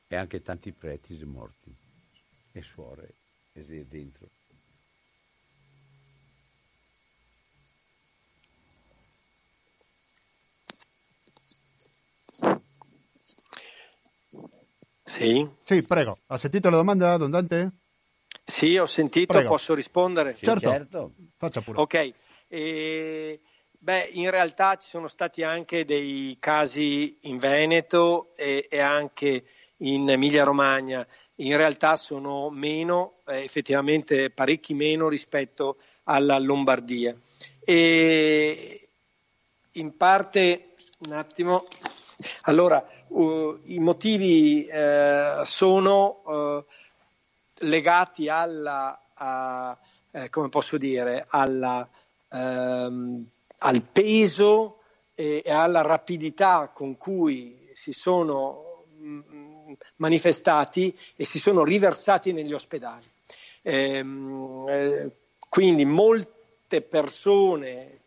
E anche tanti preti morti e suore e dentro. Sì? Sì, prego. Ha sentito la domanda, Don Dante? Sì, ho sentito, Prego. posso rispondere? Sì, Certo. certo. Faccia pure. Ok, e, beh, in realtà ci sono stati anche dei casi in Veneto e, e anche in Emilia-Romagna. In realtà sono meno, eh, effettivamente parecchi meno rispetto alla Lombardia. E in parte, un attimo, allora, uh, i motivi eh, sono eh, legati alla, a- eh, come posso dire, alla, ehm, al peso e, e alla rapidità con cui si sono mm, manifestati e si sono riversati negli ospedali. Ehm, eh, quindi molte persone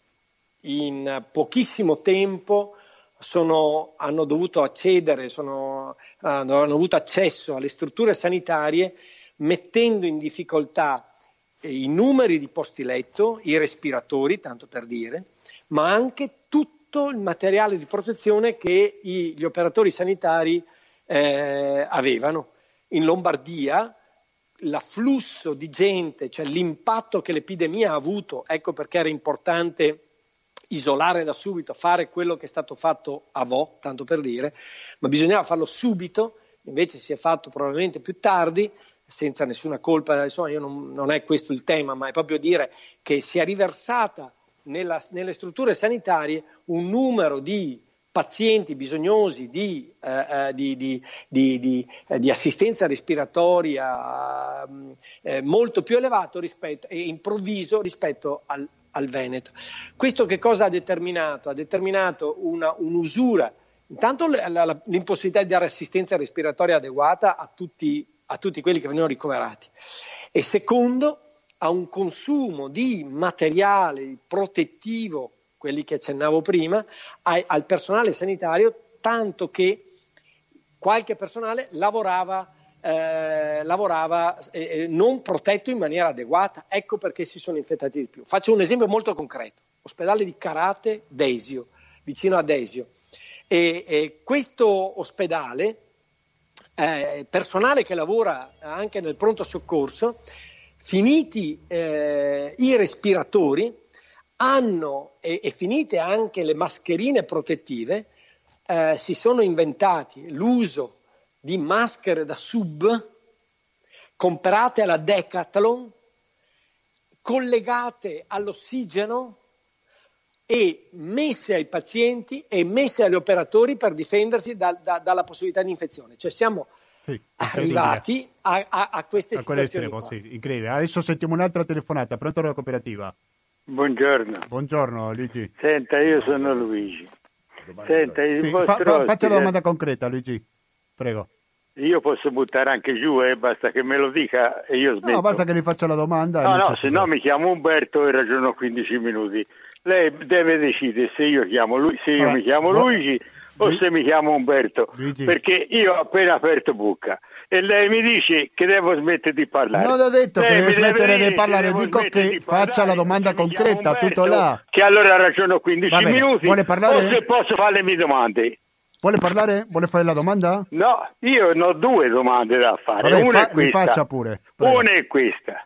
in pochissimo tempo sono- hanno dovuto accedere, sono- hanno, hanno avuto accesso alle strutture sanitarie mettendo in difficoltà eh, i numeri di posti letto, i respiratori, tanto per dire, ma anche tutto il materiale di protezione che gli operatori sanitari eh, avevano. In Lombardia l'afflusso di gente, cioè l'impatto che l'epidemia ha avuto, ecco perché era importante isolare da subito, fare quello che è stato fatto a Vo, tanto per dire, ma bisognava farlo subito, invece si è fatto probabilmente più tardi, senza nessuna colpa, insomma, non, non è questo il tema, ma è proprio dire che si è riversata nella- nelle strutture sanitarie un numero di pazienti bisognosi di, eh, eh, di- di- di- eh, assistenza respiratoria mm, eh, molto più elevato rispetto, e improvviso rispetto al, al Veneto. Questo che cosa ha determinato? Ha determinato una, un'usura, intanto l'impossibilità di dare assistenza respiratoria adeguata a tutti, a tutti quelli che venivano ricoverati e secondo a un consumo di materiale protettivo, quelli che accennavo prima, ai- al personale sanitario, tanto che qualche personale lavorava, eh, lavorava eh, eh, non protetto in maniera adeguata, ecco perché si sono infettati di più. Faccio un esempio molto concreto, ospedale di Carate, Desio, vicino a Desio. E, e questo ospedale, eh, personale che lavora anche nel pronto soccorso, finiti eh, i respiratori, hanno e, e finite anche le mascherine protettive, eh, si sono inventati l'uso di maschere da sub comprate alla Decathlon, collegate all'ossigeno e messe ai pazienti e messe agli operatori per difendersi da- da- dalla possibilità di infezione. Cioè siamo Sì, arrivati a, a- a queste A situazioni. sì, incredibile. Adesso sentiamo un'altra telefonata. Pronto la cooperativa? Buongiorno, Buongiorno Luigi. senta io sono Luigi. Senta, il Sì, vostro fa- fa- faccia ospite- la domanda concreta Luigi. Prego. Io posso buttare anche giù e basta che me lo dica e io smetto. No, basta che gli faccia la domanda. No, no, se no mi chiamo Umberto e ragiono 15 minuti. Lei deve decidere se io, chiamo lui, se io Allora, mi chiamo vo- Luigi o se mi chiamo Umberto. Luigi. Perché io ho appena aperto bocca e lei mi dice che devo smettere di parlare. Non ho detto Lei che mi deve smettere dire di parlare, dico che di faccia parlare, la domanda concreta, Umberto, tutto là. Che allora ragiono 15 Va bene, minuti vuole parlare? o se posso fare le mie domande. Vuole parlare? Vuole fare la domanda? No, io ne ho due domande da fare. Vabbè, Una fa- è questa. faccia pure. Prego. Una è questa.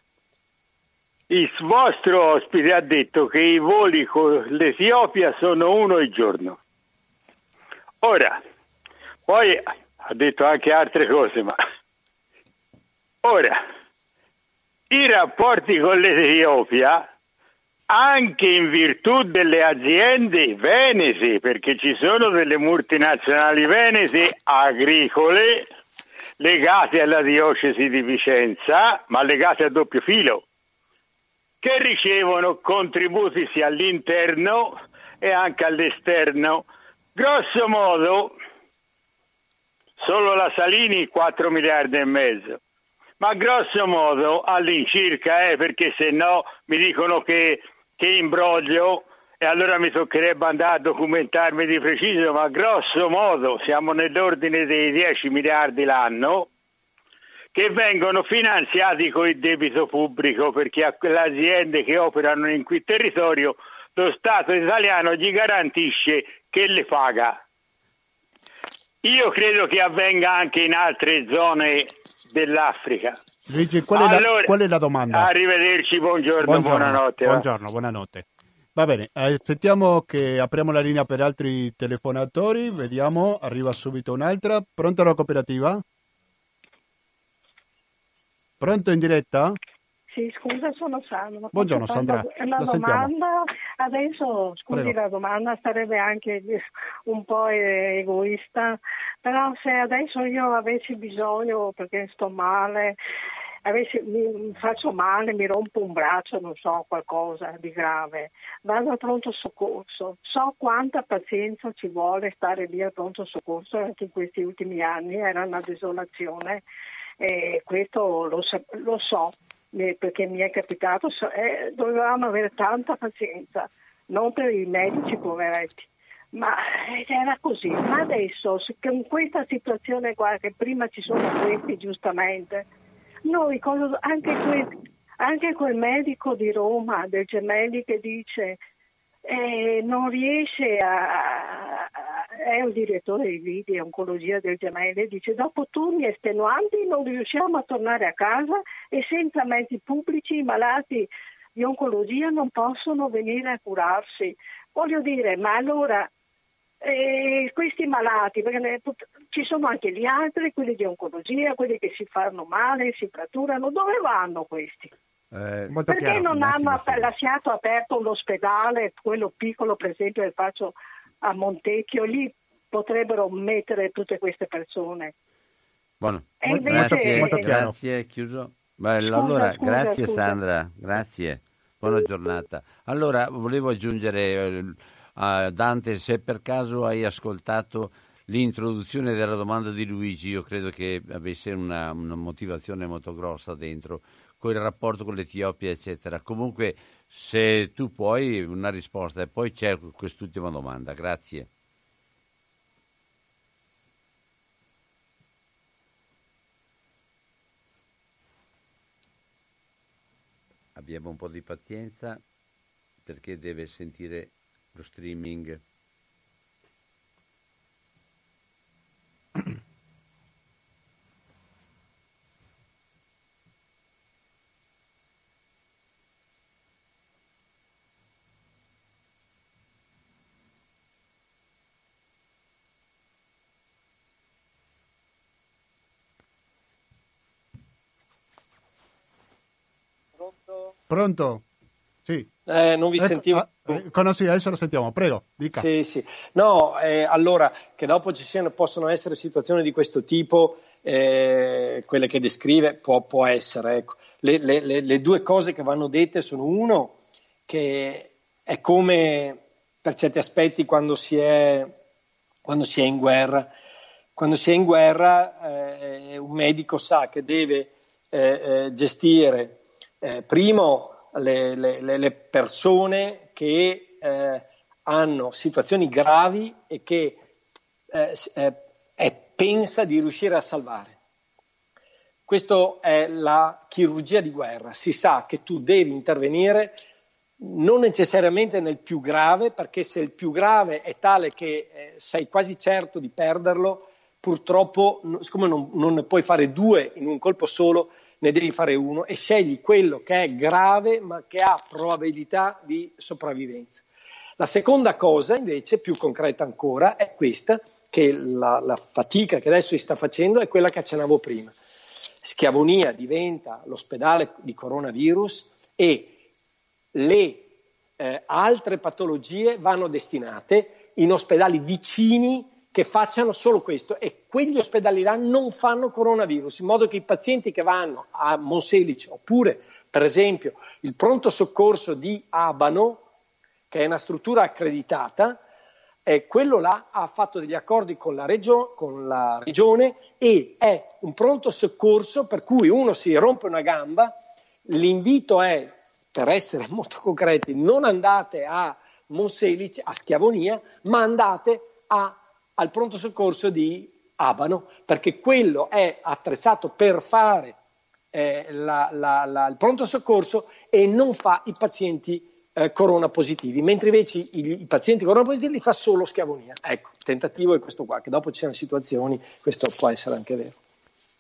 Il vostro ospite ha detto che i voli con l'Etiopia sono uno al giorno. Ora, poi ha detto anche altre cose, ma ora i rapporti con l'Etiopia anche in virtù delle aziende venete, perché ci sono delle multinazionali venete agricole legate alla diocesi di Vicenza, ma legate a doppio filo, che ricevono contributi sia all'interno e anche all'esterno. Grosso modo, solo la Salini 4 miliardi e mezzo, ma grosso modo all'incirca, eh, perché se no mi dicono che, che imbroglio e allora mi toccherebbe andare a documentarmi di preciso, ma grosso modo siamo nell'ordine dei 10 miliardi l'anno che vengono finanziati con il debito pubblico perché a quelle aziende che operano in quel territorio lo Stato italiano gli garantisce che le paga. Io credo che avvenga anche in altre zone dell'Africa. Luigi, qual è, Allora, la, qual è la domanda? Arrivederci, buongiorno, buonanotte. va. Buongiorno, buonanotte. Va bene, eh, aspettiamo che apriamo la linea per altri telefonatori, vediamo, arriva subito un'altra. Pronto la cooperativa? Pronto in diretta? Sì, scusa, sono Sandra. Buongiorno, Sandra. Una La domanda, adesso, scusi Prego. la domanda, sarebbe anche un po' egoista, però se adesso io avessi bisogno, perché sto male, avessi- mi faccio male, mi rompo un braccio, non so, qualcosa di grave, vado al pronto soccorso, so quanta pazienza ci vuole stare lì al pronto soccorso anche in questi ultimi anni, era una desolazione e questo lo, lo so eh, perché mi è capitato, so- eh, dovevamo avere tanta pazienza, non per i medici poveretti. Ma eh, era così, ma adesso con questa situazione qua, che prima ci sono questi giustamente, noi anche, que- anche quel medico di Roma, del Gemelli, che dice eh, non riesce a, è un direttore di, oncologia del Gemelli, dice dopo turni estenuanti non riusciamo a tornare a casa e senza mezzi pubblici i malati di oncologia non possono venire a curarsi. Voglio dire, ma allora eh, questi malati, perché ne- ci sono anche gli altri, quelli di oncologia, quelli che si fanno male, si fratturano, dove vanno questi? Eh, Molto Perché chiaro, non hanno attimo, sì. lasciato aperto l'ospedale, quello piccolo per esempio che faccio a Montecchio, lì potrebbero mettere tutte queste persone. buono. Molto- invece- Grazie, molto chiaro. grazie, chiuso. Beh, Scusa, allora, scusa, grazie scusa. Sandra, grazie. Buona giornata. Allora, volevo aggiungere eh, a Dante, se per caso hai ascoltato l'introduzione della domanda di Luigi, io credo che avesse una, una motivazione molto grossa dentro, con il rapporto con l'Etiopia, eccetera. Comunque, se tu puoi, una risposta. E poi c'è quest'ultima domanda. Grazie. Abbiamo un po' di pazienza perché deve sentire lo streaming. Pronto? Sì. Eh, non vi Ecco, sentivo. ah, eh, sì, adesso lo sentiamo, prego, dica. Sì, sì. No, eh, allora, che dopo ci siano, possono essere situazioni di questo tipo, eh, quelle che descrive, può, può essere. Ecco. Le, le- le- le due cose che vanno dette sono uno, che è come per certi aspetti quando si è, quando si è in guerra. Quando si è in guerra, eh, un medico sa che deve eh, eh, gestire eh, primo le, le- le- persone che eh, hanno situazioni gravi e che eh, eh, pensa di riuscire a salvare. Questa è la chirurgia di guerra. Si sa che tu devi intervenire non necessariamente nel più grave, perché se il più grave è tale che eh, sei quasi certo di perderlo, purtroppo, siccome non, non ne puoi fare due in un colpo solo, ne devi fare uno e scegli quello che è grave ma che ha probabilità di sopravvivenza. La seconda cosa invece, più concreta ancora, è questa, che la, la fatica che adesso si sta facendo è quella che accennavo prima. Schiavonia diventa l'ospedale di coronavirus e le eh, altre patologie vanno destinate in ospedali vicini che facciano solo questo. E quegli ospedali là non fanno coronavirus, in modo che i pazienti che vanno a Monselice oppure per esempio il pronto soccorso di Abano, che è una struttura accreditata, eh, quello là ha fatto degli accordi con la, regio- con la regione e è un pronto soccorso per cui uno si rompe una gamba, l'invito è, per essere molto concreti, non andate a Monselice, a Schiavonia, ma andate a al pronto soccorso di Abano, perché quello è attrezzato per fare eh, la, la, la, il pronto soccorso e non fa i pazienti eh, corona positivi, mentre invece i, i, pazienti corona positivi li fa solo schiavonia. Ecco, il tentativo è questo qua, che dopo ci sono situazioni, questo può essere anche vero.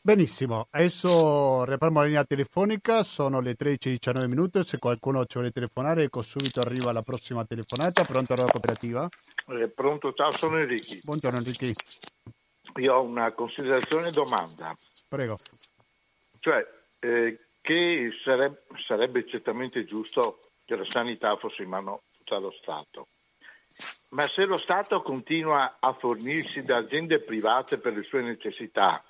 Benissimo, adesso riapriamo la linea telefonica, sono le 13.19 minuti, se qualcuno ci vuole telefonare, ecco subito arriva la prossima telefonata, pronto alla cooperativa? Eh, pronto, ciao, sono Enrico. Buongiorno Enrico. Io ho una considerazione e domanda. Prego. Cioè, eh, che sarebbe, sarebbe certamente giusto che la sanità fosse in mano tutta allo Stato. Ma se lo Stato continua a fornirsi da aziende private per le sue necessità,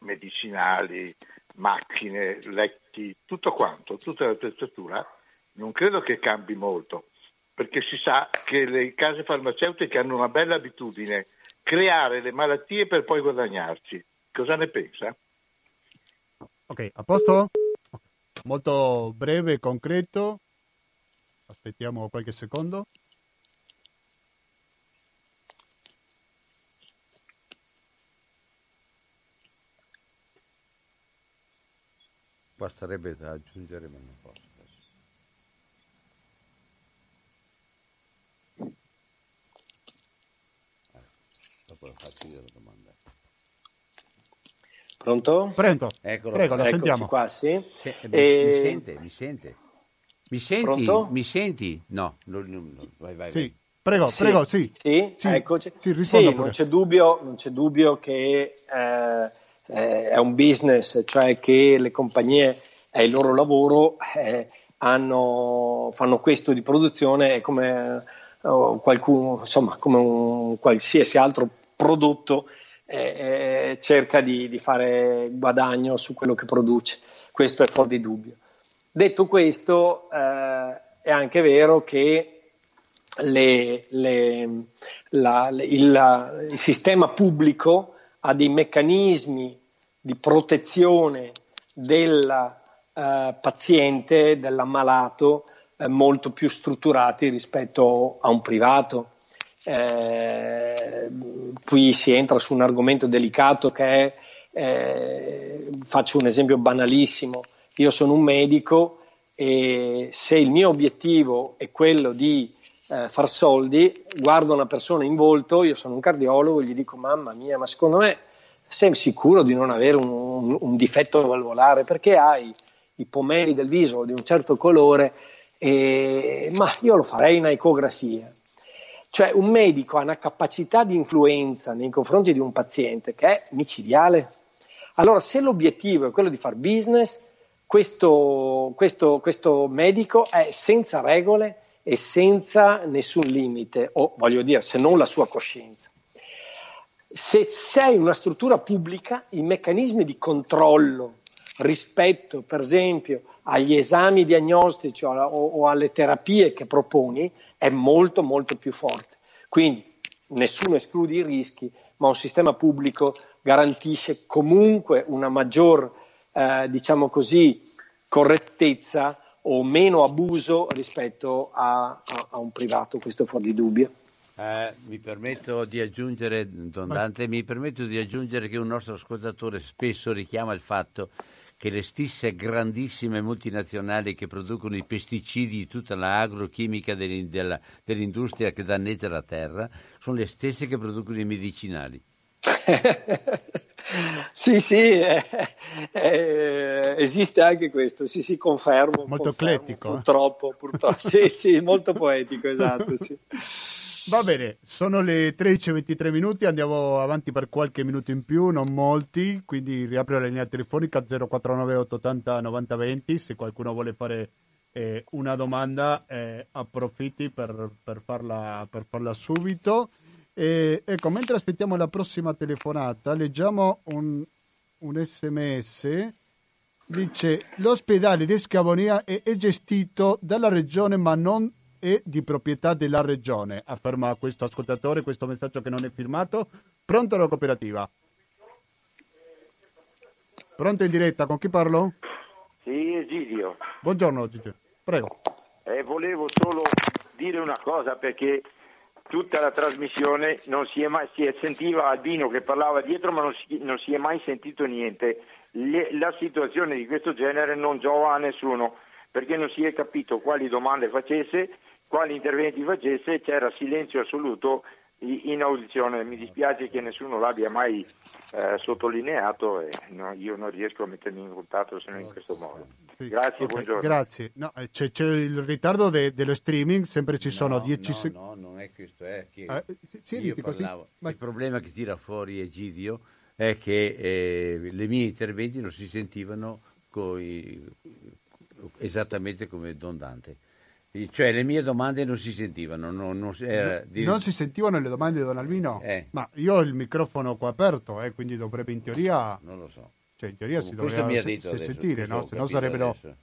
medicinali, macchine, letti, tutto quanto, tutta la l'attrezzatura, non credo che cambi molto, perché si sa che le case farmaceutiche hanno una bella abitudine, creare le malattie per poi guadagnarci. Cosa ne pensa? Ok, a posto? Molto breve concreto. Aspettiamo qualche secondo. Qua sarebbe da aggiungere, ma non posso adesso. Eh, dopo faccio io la domanda. Pronto? Pronto. Eccolo. Prego, la sentiamo. qua, sì. Se- eh, mi, E- mi sente? Mi sente? Mi senti? Pronto? Mi senti? No, non- non- non- vai, vai, Sì, vai. prego, Sì. prego, sì. Sì, Sì, eccoci. sì, non c'è dubbio, non c'è dubbio che eh, eh, è un business, cioè che le compagnie è il loro lavoro, eh, hanno- fanno questo di produzione è come oh, qualcuno, insomma, come un qualsiasi altro prodotto eh, eh, cerca di, di fare guadagno su quello che produce. Questo è fuori di dubbio. Detto questo, eh, è anche vero che le- le- la- il, il sistema pubblico ha dei meccanismi di protezione del eh, paziente, dell'ammalato, eh, molto più strutturati rispetto a un privato. Eh, qui si entra su un argomento delicato che è, eh, faccio un esempio banalissimo, io sono un medico e se il mio obiettivo è quello di eh, far soldi, guardo una persona in volto, io sono un cardiologo, gli dico mamma mia, ma secondo me sei sicuro di non avere un, un- un difetto valvolare perché hai i pomelli del viso di un certo colore, e- ma io lo farei in ecografia. Cioè un medico ha una capacità di influenza nei confronti di un paziente che è micidiale. Allora se l'obiettivo è quello di fare business, questo, questo- questo medico è senza regole e senza nessun limite, o voglio dire, se non la sua coscienza. Se sei una struttura pubblica, i meccanismi di controllo rispetto, per esempio, agli esami diagnostici o, o- alle terapie che proponi è molto molto più forte. Quindi nessuno esclude i rischi, ma un sistema pubblico garantisce comunque una maggior, eh, diciamo così, correttezza o meno abuso rispetto a, a- a un privato, questo fuori di dubbio. Eh, mi permetto di aggiungere, Don Dante, mi permetto di aggiungere che un nostro ascoltatore spesso richiama il fatto che le stesse grandissime multinazionali che producono i pesticidi di tutta l'agrochimica dell'industria che danneggia la terra sono le stesse che producono i medicinali. Sì, sì, eh, eh, esiste anche questo, sì, sì, confermo. Molto confermo, eclettico, eh. Purtroppo, purtroppo. sì, sì, molto poetico, esatto, sì. Va bene, sono le 13.23 minuti, andiamo avanti per qualche minuto in più, non molti, quindi riapro la linea telefonica 049 880 9020, se qualcuno vuole fare eh, una domanda eh, approfitti per, per farla, per farla subito. E, ecco, mentre aspettiamo la prossima telefonata, leggiamo un, un sms. Dice: L'ospedale di Schiavonia è, è gestito dalla regione, ma non è di proprietà della regione. Afferma questo ascoltatore, questo messaggio che non è firmato. Pronto la cooperativa? Pronto in diretta, con chi parlo? Sì, Egidio. Buongiorno, Gigi. Prego. Eh, volevo solo dire una cosa perché tutta la trasmissione non si, è mai, si è- sentiva Albino che parlava dietro ma non si, non si è mai sentito niente. Le- la situazione di questo genere non giova a nessuno perché non si è capito quali domande facesse, quali interventi facesse, c'era silenzio assoluto in audizione. Mi dispiace che nessuno l'abbia mai eh, sottolineato e no, io non riesco a mettermi in contatto se non in questo modo. Grazie, Ok, buongiorno. Grazie. No, eh, c'è, c'è il ritardo de- dello streaming, sempre ci sono 10 no, secondi. no, non è questo, è che Eh, sì, sì, io dite così. parlavo. Vai. Il problema che tira fuori Egidio è che eh, le mie interventi non si sentivano coi- esattamente come Don Dante. Cioè le mie domande non si sentivano, non, non si- era di- Non si sentivano le domande di Don Albino? Eh. Ma io ho il microfono qua aperto, eh, quindi dovrebbe in teoria... Non lo so. Cioè, in teoria si dovrebbe se- se- sentire, no? Se no sarebbero adesso.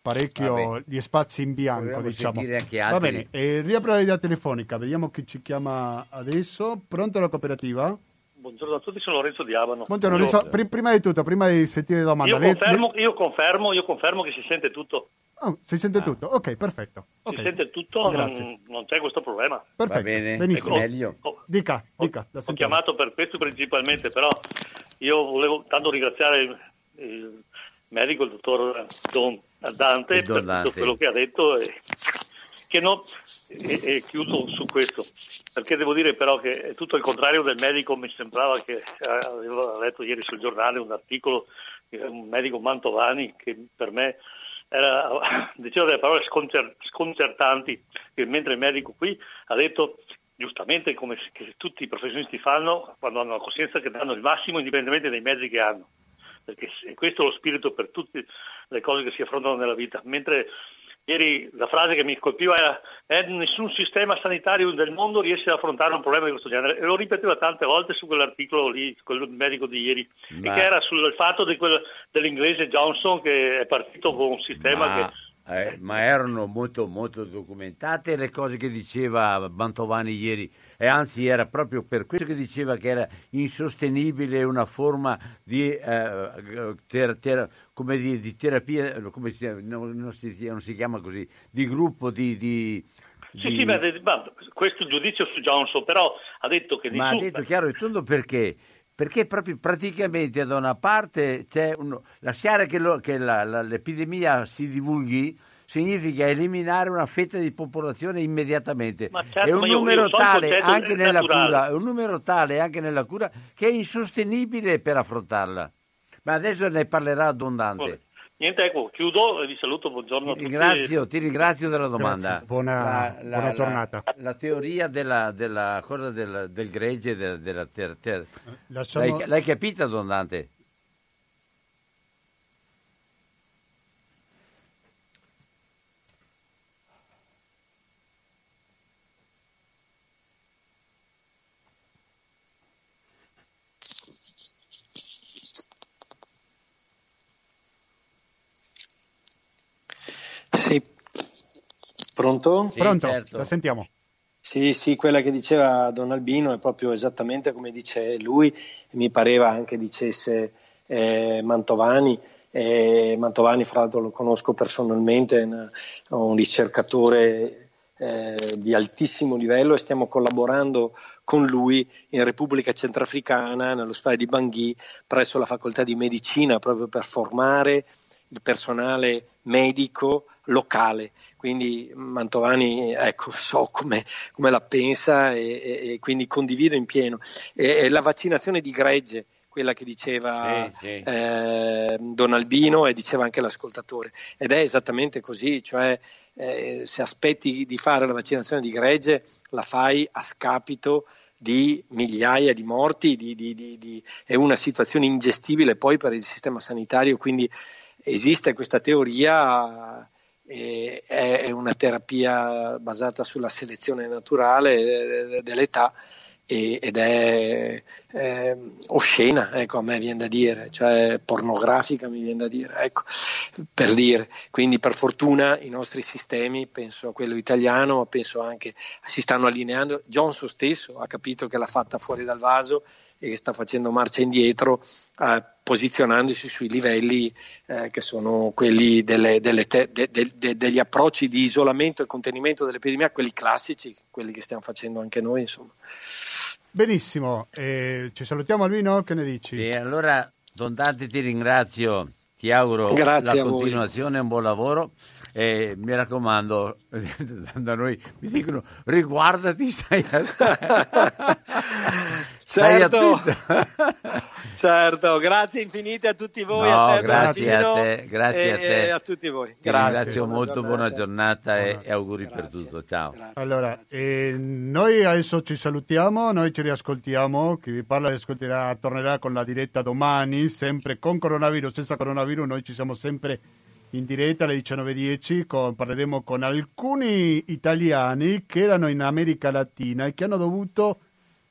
parecchio Vabbè. gli spazi in bianco, Proviamo diciamo. sentire anche Va bene, eh, riapro la linea telefonica, vediamo chi ci chiama adesso. Pronto la cooperativa? Buongiorno a tutti, sono Lorenzo di Abano. Buongiorno, Io- Lorenzo. Pri- prima di tutto, prima di sentire la domanda, Io confermo, io confermo, io confermo che si sente tutto. Oh, si sente tutto? Ok, perfetto. Si Ok. sente tutto, Grazie. non, non c'è questo problema. Perfetto, bene, benissimo. meglio. Dica, dica. la Ho sentiamo. chiamato per questo principalmente, però io volevo tanto ringraziare il, il medico, il dottor Don Dante, Don per Dante. tutto quello che ha detto e, che non, e, e chiudo su questo, perché devo dire però che è tutto il contrario del medico, mi sembrava che eh, avevo letto ieri sul giornale un articolo di un medico Mantovani che per me era, diceva delle parole sconcer- sconcertanti, mentre il medico qui ha detto giustamente come tutti i professionisti fanno quando hanno la coscienza che danno il massimo indipendentemente dai mezzi che hanno, perché questo è lo spirito per tutte le cose che si affrontano nella vita. Mentre ieri la frase che mi colpiva era "Eh, nessun sistema sanitario del mondo riesce ad affrontare un problema di questo genere. E lo ripeteva tante volte su quell'articolo lì, quello medico di ieri, Ma- e che era sul fatto quel- dell'inglese Johnson che è partito con un sistema ma, che eh, ma erano molto, molto documentate le cose che diceva Mantovani ieri e anzi era proprio per questo che diceva che era insostenibile una forma di, eh, ter- ter- come di, di terapia, come si, no, non, si, non si chiama così, di gruppo di... di- Sì, sì, ma, ma questo giudizio su Johnson, però ha detto che Ma ha detto chiaro e tondo perché? Perché proprio praticamente da una parte c'è un, lasciare che, lo- che la- la- l'epidemia si divulghi significa eliminare una fetta di popolazione immediatamente. Certo, è un ma io- io numero tale anche nella cura, è un numero tale anche nella cura che è insostenibile per affrontarla. Ma adesso ne parlerà Don Dante. Niente, ecco, chiudo e vi saluto, buongiorno a Ti tutti. ringrazio, ti ringrazio della domanda. Buona- buona giornata. La, teoria della, della cosa del, del gregge, della, della ter- ter- Lasciamo- L'hai, l'hai capita, Don Dante? Sì. Pronto? Pronto? certo. La sentiamo. Sì, sì, quella che diceva Don Albino è proprio esattamente come dice lui, mi pareva anche dicesse eh, Mantovani. Eh, Mantovani, fra l'altro, lo conosco personalmente, è un, un ricercatore eh, di altissimo livello e stiamo collaborando con lui in Repubblica Centrafricana, nell'ospedale di Bangui, presso la facoltà di medicina, proprio per formare il personale medico locale. Quindi Mantovani, ecco, so come, come la pensa e, e- e quindi condivido in pieno. E- la vaccinazione di gregge, quella che diceva Sì, sì. eh, Don Albino e diceva anche l'ascoltatore. Ed è esattamente così, cioè eh, se aspetti di fare la vaccinazione di gregge, la fai a scapito di migliaia di morti, di- di- di- è una situazione ingestibile poi per il sistema sanitario, quindi esiste questa teoria, è è una terapia basata sulla selezione naturale eh, dell'età e- ed è eh, oscena, ecco, a me viene da dire, cioè pornografica mi viene da dire, ecco, per dire. Quindi per fortuna i nostri sistemi, penso a quello italiano, penso anche si stanno allineando. Johnson stesso ha capito che l'ha fatta fuori dal vaso e che sta facendo marcia indietro, eh, posizionandosi sui livelli eh, che sono quelli delle- delle te- de- de- de- degli approcci di isolamento e contenimento dell'epidemia, quelli classici, quelli che stiamo facendo anche noi, insomma. Benissimo, eh, ci salutiamo Albino, che ne dici? E allora, Don Dante, ti ringrazio, ti auguro Grazie la continuazione, un buon lavoro. E mi raccomando, da noi mi dicono riguardati, stai a stai Certo. Certo, grazie infinite a tutti voi, No, a te, grazie a te, grazie e, a te. e a tutti voi. Ti Grazie. ringrazio molto, buona giornata e, e auguri per tutto. Ciao. Allora, eh, noi adesso ci salutiamo, noi ci riascoltiamo, chi vi parla riascolterà, tornerà con la diretta domani, sempre con coronavirus, senza coronavirus, noi ci siamo sempre in diretta alle 19.10, con- parleremo con alcuni italiani che erano in America Latina e che hanno dovuto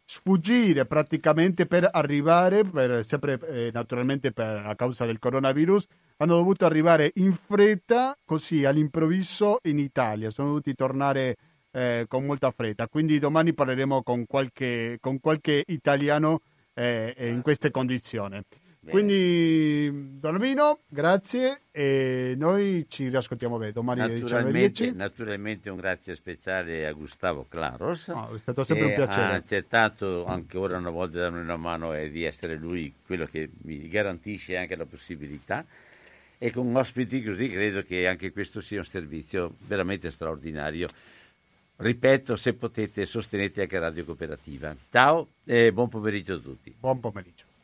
sfuggire praticamente per arrivare, per- sempre eh, naturalmente per, a causa del coronavirus, hanno dovuto arrivare in fretta, così all'improvviso in Italia, sono dovuti tornare eh, con molta fretta. Quindi domani parleremo con qualche, con qualche italiano eh, in queste condizioni. Quindi, Don Albino, grazie e noi ci riascoltiamo beh, domani alle Naturalmente, 19.10. naturalmente un grazie speciale a Gustavo Claros. No, è stato sempre un piacere. Ha accettato anche ora una volta di darmi una mano e di essere lui quello che mi garantisce anche la possibilità. E con ospiti così credo che anche questo sia un servizio veramente straordinario. Ripeto, se potete, sostenete anche Radio Cooperativa. Ciao e buon pomeriggio a tutti. Buon pomeriggio.